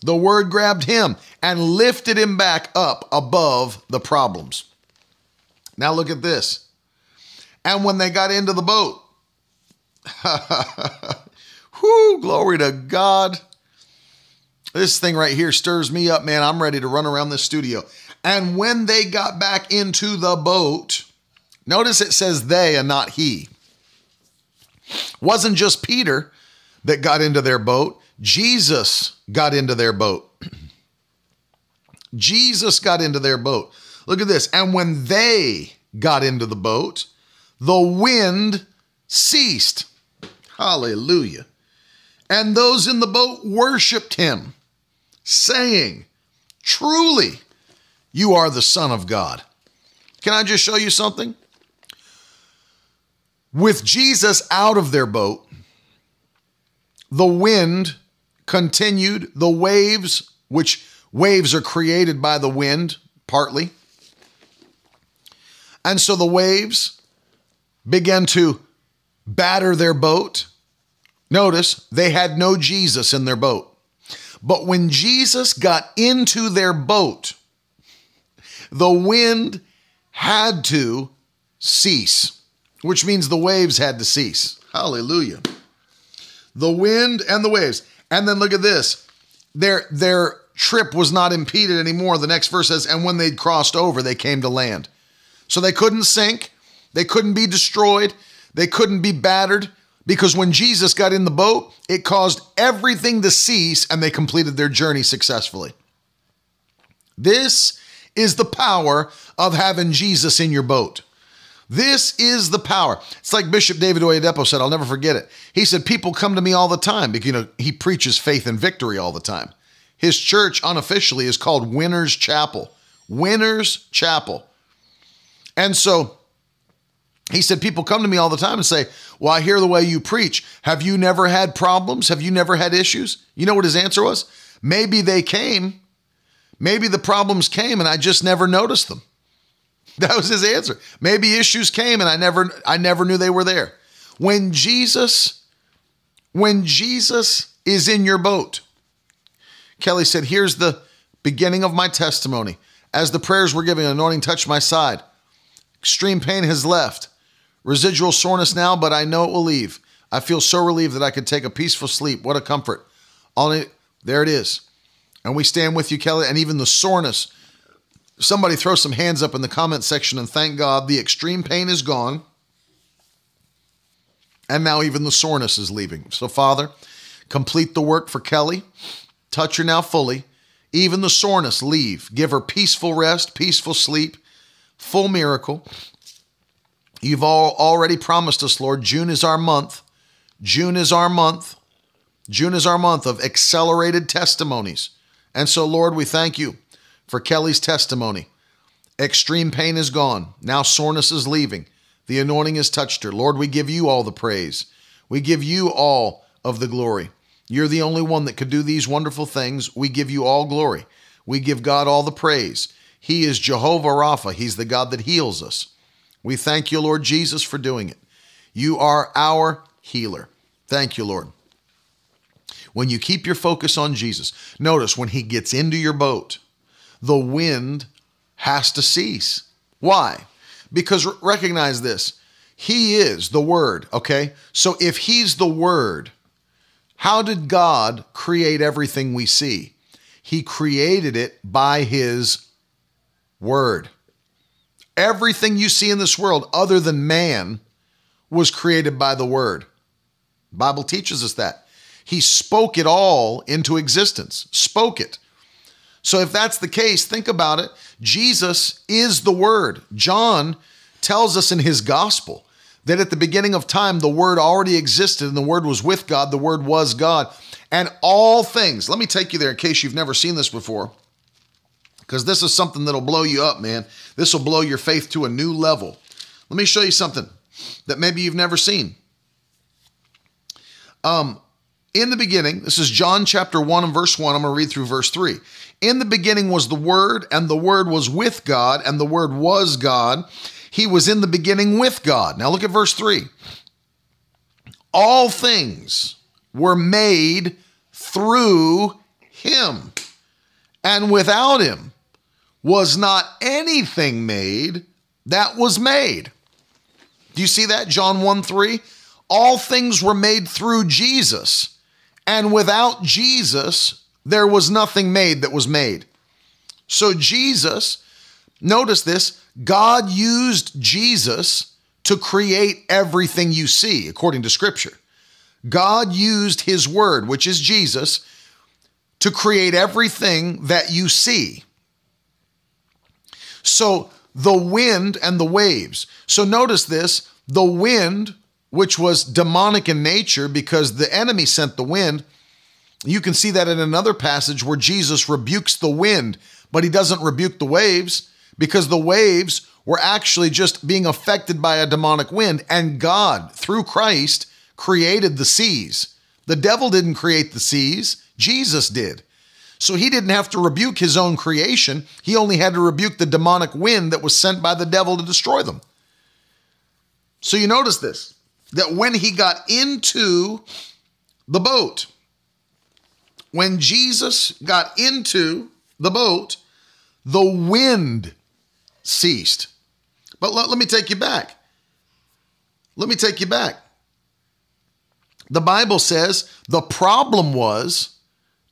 The word grabbed him and lifted him back up above the problems. Now look at this. And when they got into the boat, whoo, glory to God. This thing right here stirs me up, man. I'm ready to run around this studio. And when they got back into the boat, notice it says they and not he. Wasn't just Peter that got into their boat, Jesus got into their boat. Jesus got into their boat. Look at this. And when they got into the boat, the wind ceased. Hallelujah. And those in the boat worshiped him, saying, Truly, you are the Son of God. Can I just show you something? With Jesus out of their boat, the wind continued, the waves, which waves are created by the wind, partly. And so the waves began to batter their boat. Notice they had no Jesus in their boat. But when Jesus got into their boat, the wind had to cease, which means the waves had to cease. Hallelujah. The wind and the waves. And then look at this. Their their trip was not impeded anymore. The next verse says, and when they'd crossed over, they came to land. So they couldn't sink, they couldn't be destroyed, they couldn't be battered, because when Jesus got in the boat, it caused everything to cease and they completed their journey successfully. This is the power of having Jesus in your boat. This is the power. It's like Bishop David Oyedepo said, I'll never forget it. He said, People come to me all the time because, you know, he preaches faith and victory all the time. His church unofficially is called Winners Chapel. Winners Chapel. And so he said, People come to me all the time and say, Well, I hear the way you preach. Have you never had problems? Have you never had issues? You know what his answer was? Maybe they came Maybe the problems came and I just never noticed them. That was his answer. Maybe issues came and I never I never knew they were there. When Jesus when Jesus is in your boat. Kelly said, "Here's the beginning of my testimony. As the prayers were giving, anointing touched my side. Extreme pain has left. Residual soreness now, but I know it will leave. I feel so relieved that I could take a peaceful sleep. What a comfort. All there it is. And we stand with you, Kelly, and even the soreness. Somebody throw some hands up in the comment section and thank God the extreme pain is gone. And now even the soreness is leaving. So, Father, complete the work for Kelly. Touch her now fully. Even the soreness leave. Give her peaceful rest, peaceful sleep, full miracle. You've all already promised us, Lord, June is our month. June is our month. June is our month of accelerated testimonies. And so, Lord, we thank you for Kelly's testimony. Extreme pain is gone. Now soreness is leaving. The anointing has touched her. Lord, we give you all the praise. We give you all of the glory. You're the only one that could do these wonderful things. We give you all glory. We give God all the praise. He is Jehovah Rapha. He's the God that heals us. We thank you, Lord Jesus, for doing it. You are our healer. Thank you, Lord. When you keep your focus on Jesus, notice when he gets into your boat, the wind has to cease. Why? Because recognize this He is the Word, okay? So if He's the Word, how did God create everything we see? He created it by His Word. Everything you see in this world, other than man, was created by the Word. The Bible teaches us that. He spoke it all into existence, spoke it. So if that's the case, think about it. Jesus is the Word. John tells us in his gospel that at the beginning of time, the Word already existed and the Word was with God, the Word was God. And all things, let me take you there in case you've never seen this before, because this is something that'll blow you up, man. This will blow your faith to a new level. Let me show you something that maybe you've never seen. Um, in the beginning, this is John chapter 1 and verse 1. I'm going to read through verse 3. In the beginning was the Word, and the Word was with God, and the Word was God. He was in the beginning with God. Now look at verse 3. All things were made through him, and without him was not anything made that was made. Do you see that? John 1 3. All things were made through Jesus, and without Jesus, there was nothing made that was made. So, Jesus, notice this God used Jesus to create everything you see, according to Scripture. God used His Word, which is Jesus, to create everything that you see. So, the wind and the waves. So, notice this the wind, which was demonic in nature because the enemy sent the wind. You can see that in another passage where Jesus rebukes the wind, but he doesn't rebuke the waves because the waves were actually just being affected by a demonic wind, and God, through Christ, created the seas. The devil didn't create the seas, Jesus did. So he didn't have to rebuke his own creation, he only had to rebuke the demonic wind that was sent by the devil to destroy them. So you notice this that when he got into the boat, when Jesus got into the boat, the wind ceased. But let, let me take you back. Let me take you back. The Bible says the problem was,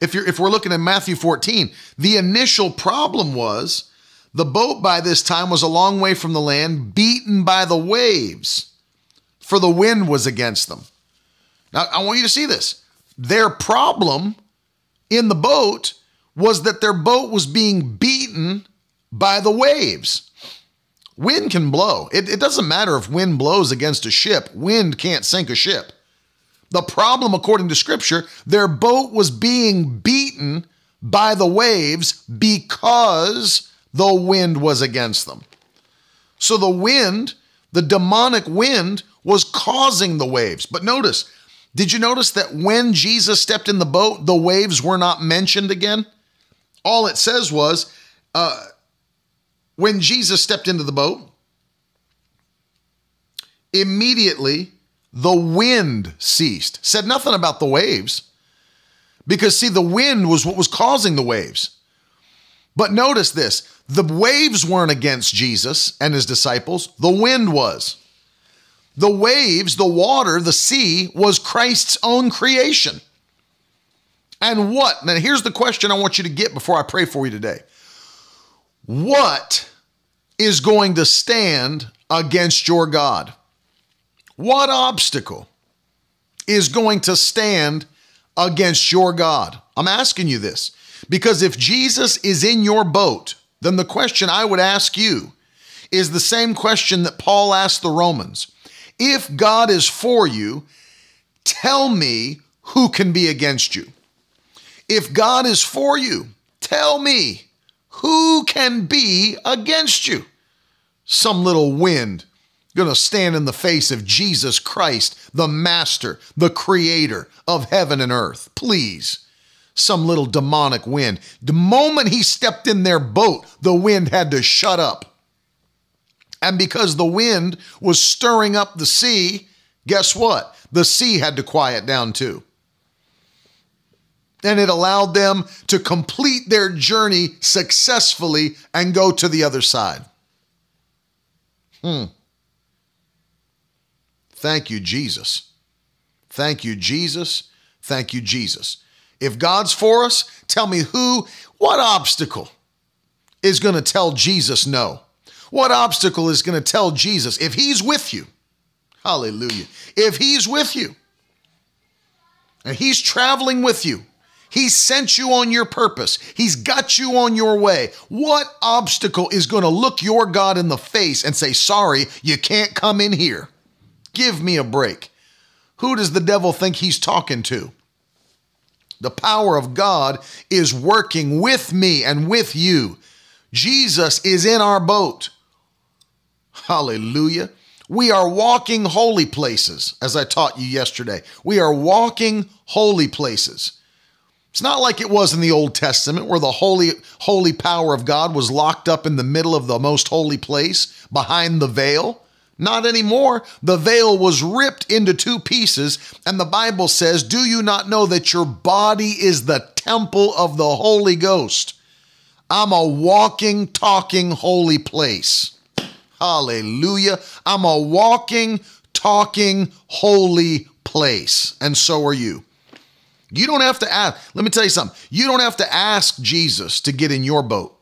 if you're if we're looking at Matthew 14, the initial problem was the boat by this time was a long way from the land, beaten by the waves, for the wind was against them. Now I want you to see this. Their problem in the boat was that their boat was being beaten by the waves. Wind can blow. It, it, doesn't matter if wind blows against a ship, wind can't sink a ship. The problem, according to scripture, their boat was being beaten by the waves because the wind was against them. So the wind, the demonic wind, was causing the waves. But notice, did you notice that when Jesus stepped in the boat, the waves were not mentioned again? All it says was, uh, when Jesus stepped into the boat, immediately the wind ceased. Said nothing about the waves. Because, see, the wind was what was causing the waves. But notice this the waves weren't against Jesus and his disciples, the wind was. The waves, the water, the sea was Christ's own creation. And what? Now, here's the question I want you to get before I pray for you today. What is going to stand against your God? What obstacle is going to stand against your God? I'm asking you this because if Jesus is in your boat, then the question I would ask you is the same question that Paul asked the Romans. If God is for you, tell me who can be against you. If God is for you, tell me who can be against you? Some little wind going to stand in the face of Jesus Christ, the master, the creator of heaven and earth. Please. Some little demonic wind. The moment he stepped in their boat, the wind had to shut up. And because the wind was stirring up the sea, guess what? The sea had to quiet down too. And it allowed them to complete their journey successfully and go to the other side. Hmm. Thank you, Jesus. Thank you, Jesus. Thank you, Jesus. If God's for us, tell me who, what obstacle is going to tell Jesus no? What obstacle is going to tell Jesus if he's with you? Hallelujah. If he's with you and he's traveling with you, he sent you on your purpose. He's got you on your way. What obstacle is going to look your God in the face and say, Sorry, you can't come in here? Give me a break. Who does the devil think he's talking to? The power of God is working with me and with you. Jesus is in our boat. Hallelujah. We are walking holy places, as I taught you yesterday. We are walking holy places. It's not like it was in the Old Testament where the holy holy power of God was locked up in the middle of the most holy place behind the veil. Not anymore. The veil was ripped into two pieces, and the Bible says, Do you not know that your body is the temple of the Holy Ghost? I'm a walking, talking holy place. Hallelujah. I'm a walking, talking holy place, and so are you. You don't have to ask. Let me tell you something. You don't have to ask Jesus to get in your boat,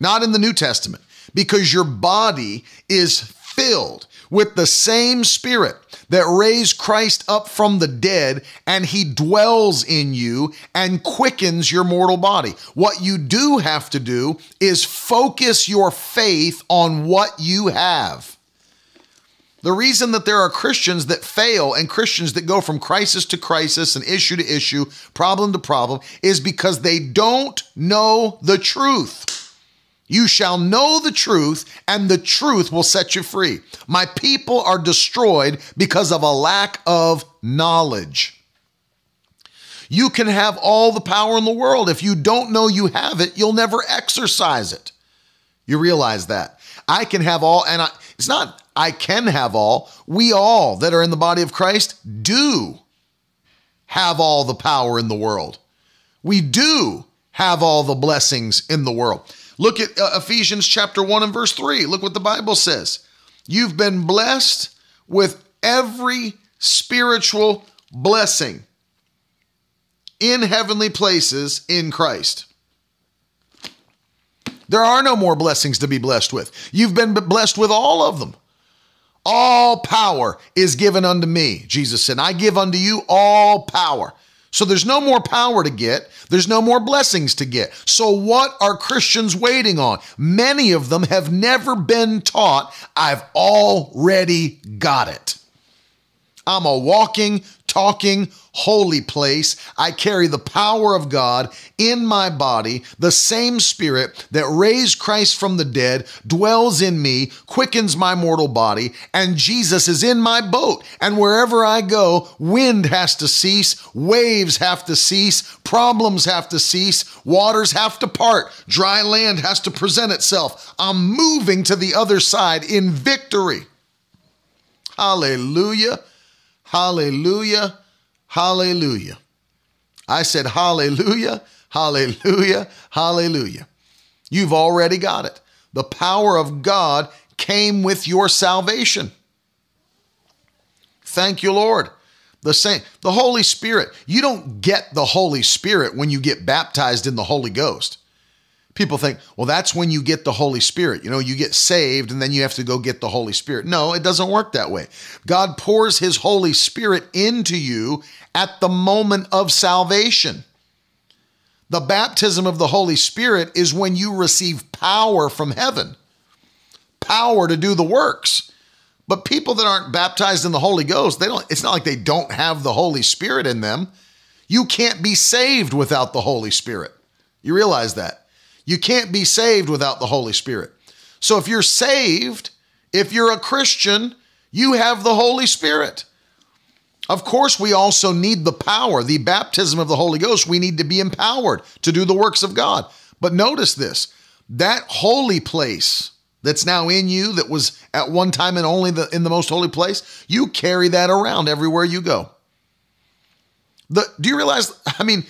not in the New Testament, because your body is filled with the same spirit that raised Christ up from the dead, and he dwells in you and quickens your mortal body. What you do have to do is focus your faith on what you have. The reason that there are Christians that fail and Christians that go from crisis to crisis and issue to issue, problem to problem, is because they don't know the truth. You shall know the truth, and the truth will set you free. My people are destroyed because of a lack of knowledge. You can have all the power in the world. If you don't know you have it, you'll never exercise it. You realize that. I can have all, and I, it's not I can have all. We all that are in the body of Christ do have all the power in the world. We do have all the blessings in the world. Look at uh, Ephesians chapter 1 and verse 3. Look what the Bible says. You've been blessed with every spiritual blessing in heavenly places in Christ. There are no more blessings to be blessed with. You've been blessed with all of them. All power is given unto me, Jesus said. I give unto you all power. So there's no more power to get. There's no more blessings to get. So what are Christians waiting on? Many of them have never been taught, I've already got it. I'm a walking, talking, holy place. I carry the power of God in my body. The same spirit that raised Christ from the dead dwells in me, quickens my mortal body, and Jesus is in my boat. And wherever I go, wind has to cease, waves have to cease, problems have to cease, waters have to part, dry land has to present itself. I'm moving to the other side in victory. Hallelujah. Hallelujah. Hallelujah. I said, Hallelujah, Hallelujah, Hallelujah. You've already got it. The power of God came with your salvation. Thank you, Lord. The same, the Holy Spirit. You don't get the Holy Spirit when you get baptized in the Holy Ghost. People think, well, that's when you get the Holy Spirit. You know, you get saved and then you have to go get the Holy Spirit. No, it doesn't work that way. God pours His Holy Spirit into you at the moment of salvation. The baptism of the Holy Spirit is when you receive power from heaven, power to do the works. But people that aren't baptized in the Holy Ghost, they don't it's not like they don't have the Holy Spirit in them. You can't be saved without the Holy Spirit. You realize that? You can't be saved without the Holy Spirit. So if you're saved, If you're a Christian, you have the Holy Spirit. Of course, we also need the power, the baptism of the Holy Ghost. We need to be empowered to do the works of God. But notice this that holy place that's now in you, that was at one time and only the, in the most holy place, you carry that around everywhere you go. The, do you realize? I mean,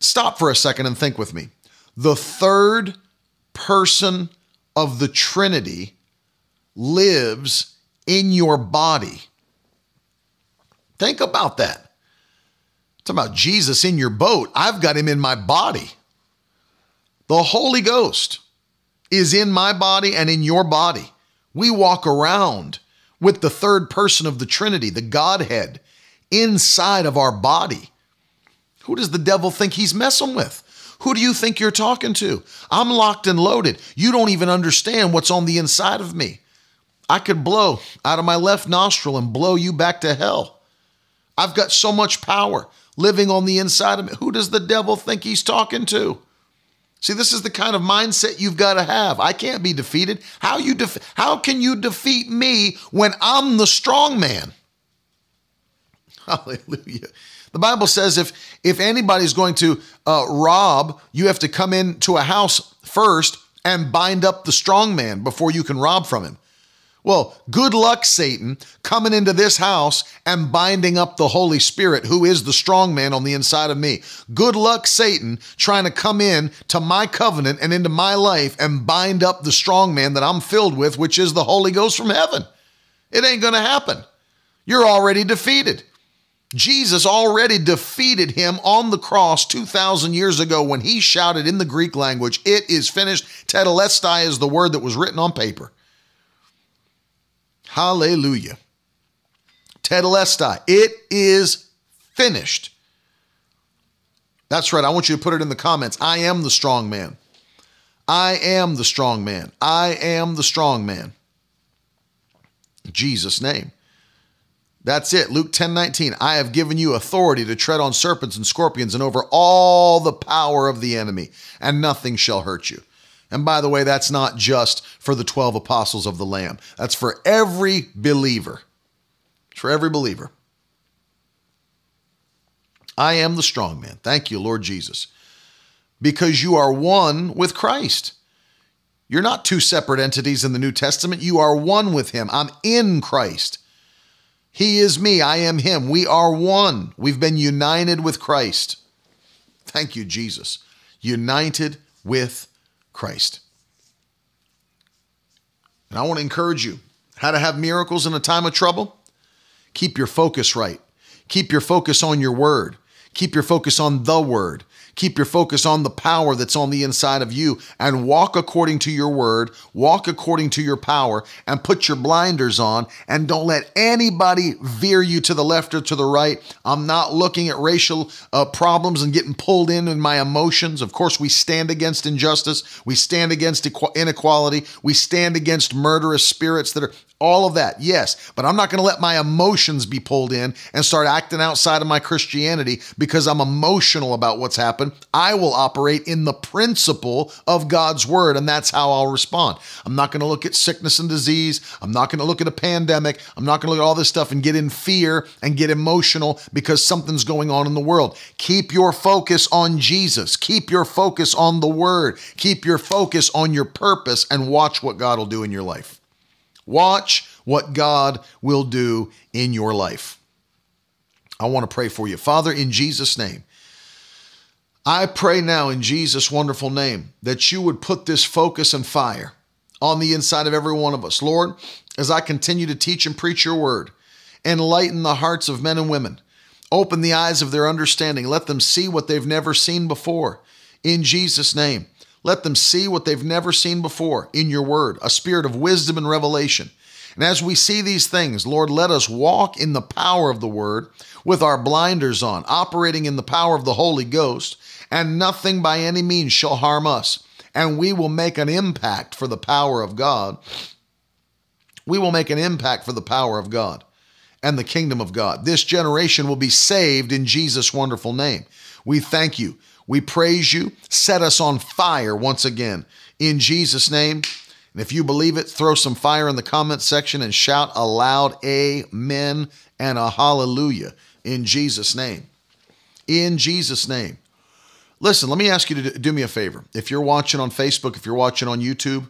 stop for a second and think with me. The third person of the Trinity lives in your body. Think about that. It's about Jesus in your boat. I've got him in my body. The Holy Ghost is in my body and in your body. We walk around with the third person of the Trinity, the Godhead, inside of our body. Who does the devil think he's messing with? Who do you think you're talking to? I'm locked and loaded. You don't even understand what's on the inside of me. I could blow out of my left nostril and blow you back to hell. I've got so much power living on the inside of me. Who does the devil think he's talking to? See, this is the kind of mindset you've got to have. I can't be defeated. How you def- how can you defeat me when I'm the strong man? Hallelujah. The Bible says if if anybody's going to uh, rob, you have to come into a house first and bind up the strong man before you can rob from him. Well, good luck, Satan, coming into this house and binding up the Holy Spirit, who is the strong man on the inside of me. Good luck, Satan, trying to come in to my covenant and into my life and bind up the strong man that I'm filled with, which is the Holy Ghost from heaven. It ain't going to happen. You're already defeated. Jesus already defeated him on the cross 2,000 years ago when he shouted in the Greek language, It is finished. Tetelestai is the word that was written on paper. Hallelujah. Tetelestai. It is finished. That's right. I want you to put it in the comments. I am the strong man. I am the strong man. I am the strong man. In Jesus' name. That's it. Luke 10 19. I have given you authority to tread on serpents and scorpions and over all the power of the enemy, and nothing shall hurt you. And by the way, that's not just for the 12 apostles of the Lamb, that's for every believer. It's for every believer. I am the strong man. Thank you, Lord Jesus. Because you are one with Christ. You're not two separate entities in the New Testament. You are one with Him. I'm in Christ. He is me. I am Him. We are one. We've been united with Christ. Thank you, Jesus. United with Christ. And I want to encourage you how to have miracles in a time of trouble. Keep your focus right. Keep your focus on your word. Keep your focus on the word. Keep your focus on the power that's on the inside of you and walk according to your word, walk according to your power, and put your blinders on and don't let anybody veer you to the left or to the right. I'm not looking at racial uh, problems and getting pulled in in my emotions. Of course, we stand against injustice, we stand against inequality, we stand against murderous spirits that are all of that, yes, but I'm not going to let my emotions be pulled in and start acting outside of my Christianity because I'm emotional about what's happened. I will operate in the principle of God's word, and that's how I'll respond. I'm not going to look at sickness and disease. I'm not going to look at a pandemic. I'm not going to look at all this stuff and get in fear and get emotional because something's going on in the world. Keep your focus on Jesus. Keep your focus on the word. Keep your focus on your purpose and watch what God will do in your life. Watch what God will do in your life. I want to pray for you. Father, in Jesus' name, I pray now in Jesus' wonderful name that you would put this focus and fire on the inside of every one of us. Lord, as I continue to teach and preach your word, enlighten the hearts of men and women, open the eyes of their understanding, let them see what they've never seen before. In Jesus' name. Let them see what they've never seen before in your word, a spirit of wisdom and revelation. And as we see these things, Lord, let us walk in the power of the word with our blinders on, operating in the power of the Holy Ghost, and nothing by any means shall harm us. And we will make an impact for the power of God. We will make an impact for the power of God and the kingdom of God. This generation will be saved in Jesus' wonderful name. We thank you we praise you. Set us on fire once again. In Jesus' name, And if you believe it, throw some fire in the comment section and shout aloud, Amen and a hallelujah in Jesus' name. In Jesus' name. Listen, let me ask you to do me a favor. If you're watching on Facebook, if you're watching on YouTube,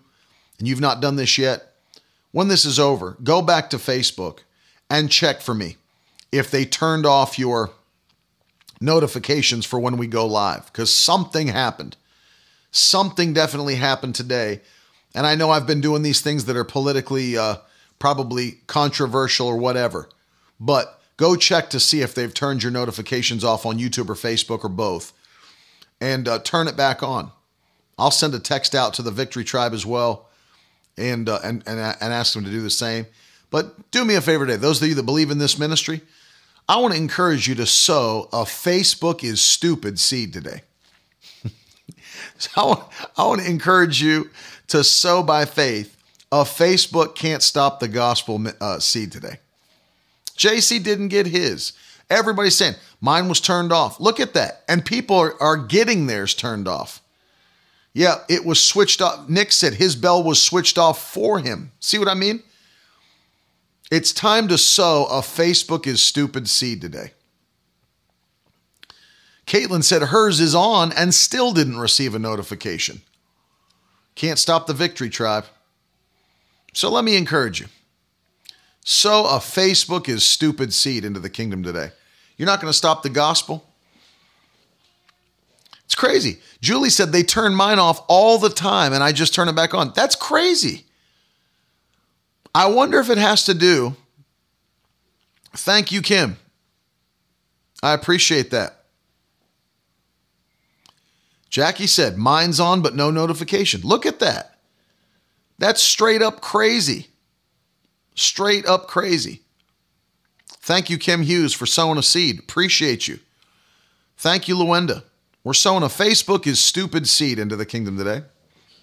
and you've not done this yet, when this is over, go back to Facebook and check for me if they turned off your notifications for when we go live because something happened. Something definitely happened today. And I know I've been doing these things that are politically uh, probably controversial or whatever, but go check to see if they've turned your notifications off on YouTube or Facebook or both and uh, turn it back on. I'll send a text out to the Victory Tribe as well and, uh, and, and, and ask them to do the same. But do me a favor today. Those of you that believe in this ministry, I want to encourage you to sow a Facebook is stupid seed today. so I want, I want to encourage you to sow by faith a Facebook can't stop the gospel uh, seed today. JC didn't get his. Everybody's saying mine was turned off. Look at that. And people are, are getting theirs turned off. Yeah, it was switched off. Nick said his bell was switched off for him. See what I mean? It's time to sow a Facebook is stupid seed today. Caitlin said hers is on and still didn't receive a notification. Can't stop the victory tribe. So let me encourage you. Sow a Facebook is stupid seed into the kingdom today. You're not going to stop the gospel. It's crazy. Julie said they turn mine off all the time and I just turn it back on. That's crazy. I wonder if it has to do. Thank you, Kim. I appreciate that. Jackie said, Mine's on, but no notification. Look at that. That's straight up crazy. Straight up crazy. Thank you, Kim Hughes, for sowing a seed. Appreciate you. Thank you, Luenda. We're sowing a Facebook is stupid seed into the kingdom today.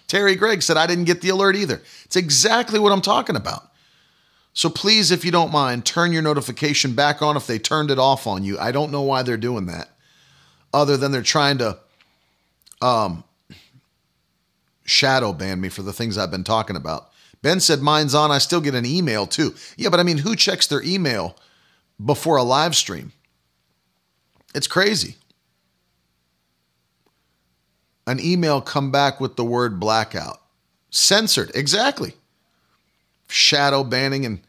Terry Gregg said, I didn't get the alert either. It's exactly what I'm talking about. So please, if you don't mind, turn your notification back on if they turned it off on you. I don't know why they're doing that, other than they're trying to um, shadow ban me for the things I've been talking about. Ben said, Mine's on. I still get an email too. Yeah, but I mean, who checks their email before a live stream? It's crazy. An email come back with the word blackout. Censored. Exactly. Shadow banning. And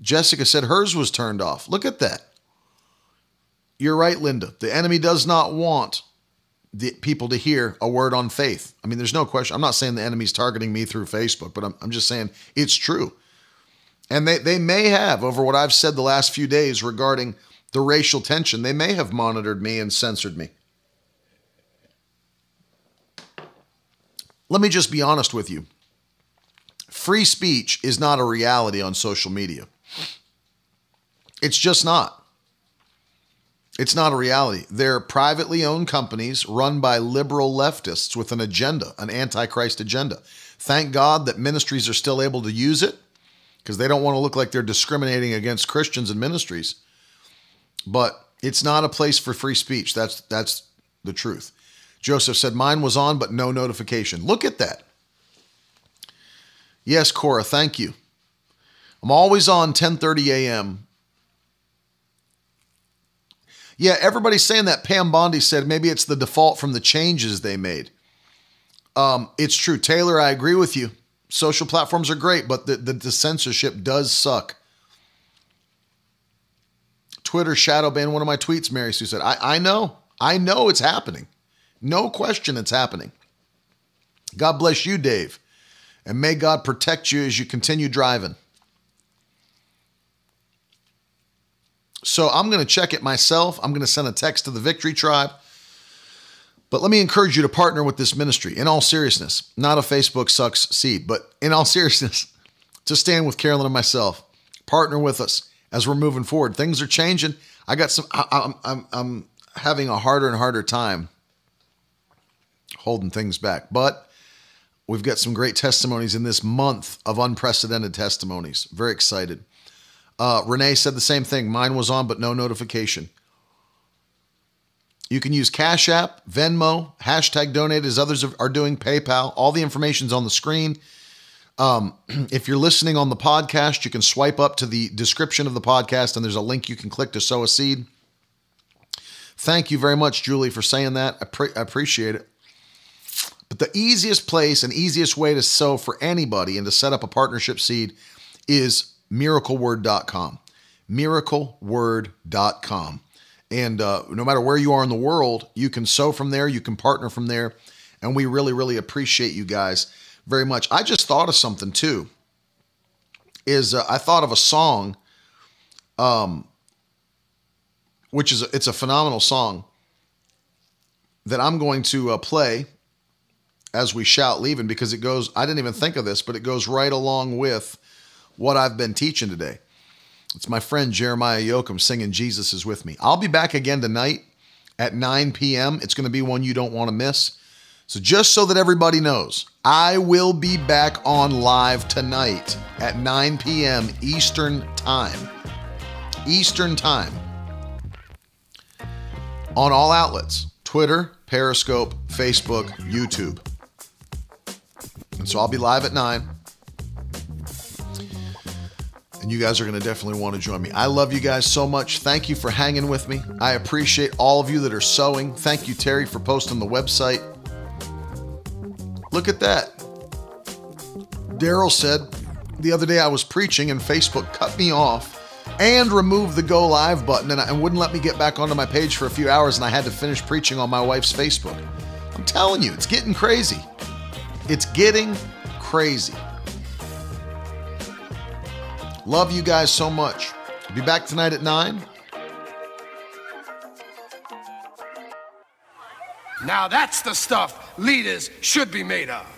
Jessica said hers was turned off. Look at that. You're right, Linda. The enemy does not want the people to hear a word on faith. I mean, there's no question. I'm not saying the enemy's targeting me through Facebook, but I'm, I'm just saying it's true. And they, they may have, over what I've said the last few days regarding the racial tension, they may have monitored me and censored me. Let me just be honest with you. Free speech is not a reality on social media. It's just not. It's not a reality. They're privately owned companies run by liberal leftists with an agenda, an antichrist agenda. Thank God that ministries are still able to use it because they don't want to look like they're discriminating against Christians and ministries. But it's not a place for free speech. That's that's the truth. Joseph said mine was on but no notification. Look at that. Yes, Cora, thank you. I'm always on 10:30 a.m. Yeah, everybody's saying that. Pam Bondi said maybe it's the default from the changes they made. Um, it's true. Taylor, I agree with you. Social platforms are great, but the, the, the censorship does suck. Twitter shadow ban one of my tweets, Mary Sue said. I, I know. I know it's happening. No question it's happening. God bless you, Dave. And may God protect you as you continue driving. So I'm going to check it myself. I'm going to send a text to the Victory Tribe. But let me encourage you to partner with this ministry in all seriousness. Not a Facebook sucks seed, but in all seriousness, to stand with Carolyn and myself. Partner with us as we're moving forward. Things are changing. I got some, I, I'm, I'm, I'm having a harder and harder time holding things back. But we've got some great testimonies in this month of unprecedented testimonies. Very excited. Uh, Renee said the same thing. Mine was on, but no notification. You can use Cash App, Venmo, hashtag donate as others are doing, PayPal. All the information's on the screen. Um, if you're listening on the podcast, you can swipe up to the description of the podcast and there's a link you can click to sow a seed. Thank you very much, Julie, for saying that. I, pre- I appreciate it. But the easiest place and easiest way to sow for anybody and to set up a partnership seed is miracleword.com. Miracleword.com. And uh, no matter where you are in the world, you can sow from there, you can partner from there. And we really, really appreciate you guys very much. I just thought of something too. Is uh, I thought of a song, um, which is a, it's a phenomenal song that I'm going to uh, play as we shout leaving because it goes, I didn't even think of this, but it goes right along with what I've been teaching today. It's my friend Jeremiah Yoakum singing Jesus is with me. I'll be back again tonight at 9 p.m. It's going to be one you don't want to miss. So, just so that everybody knows, I will be back on live tonight at 9 p.m. Eastern Time. Eastern Time. On all outlets Twitter, Periscope, Facebook, YouTube. And so I'll be live at 9. And you guys are going to definitely want to join me. I love you guys so much. Thank you for hanging with me. I appreciate all of you that are sowing. Thank you, Terry, for posting the website. Look at that. Daryl said the other day I was preaching and Facebook cut me off and removed the go live button and, and wouldn't let me get back onto my page for a few hours and I had to finish preaching on my wife's Facebook. I'm telling you, it's getting crazy. It's getting crazy. Love you guys so much. Be back tonight at 9. Now that's the stuff leaders should be made of.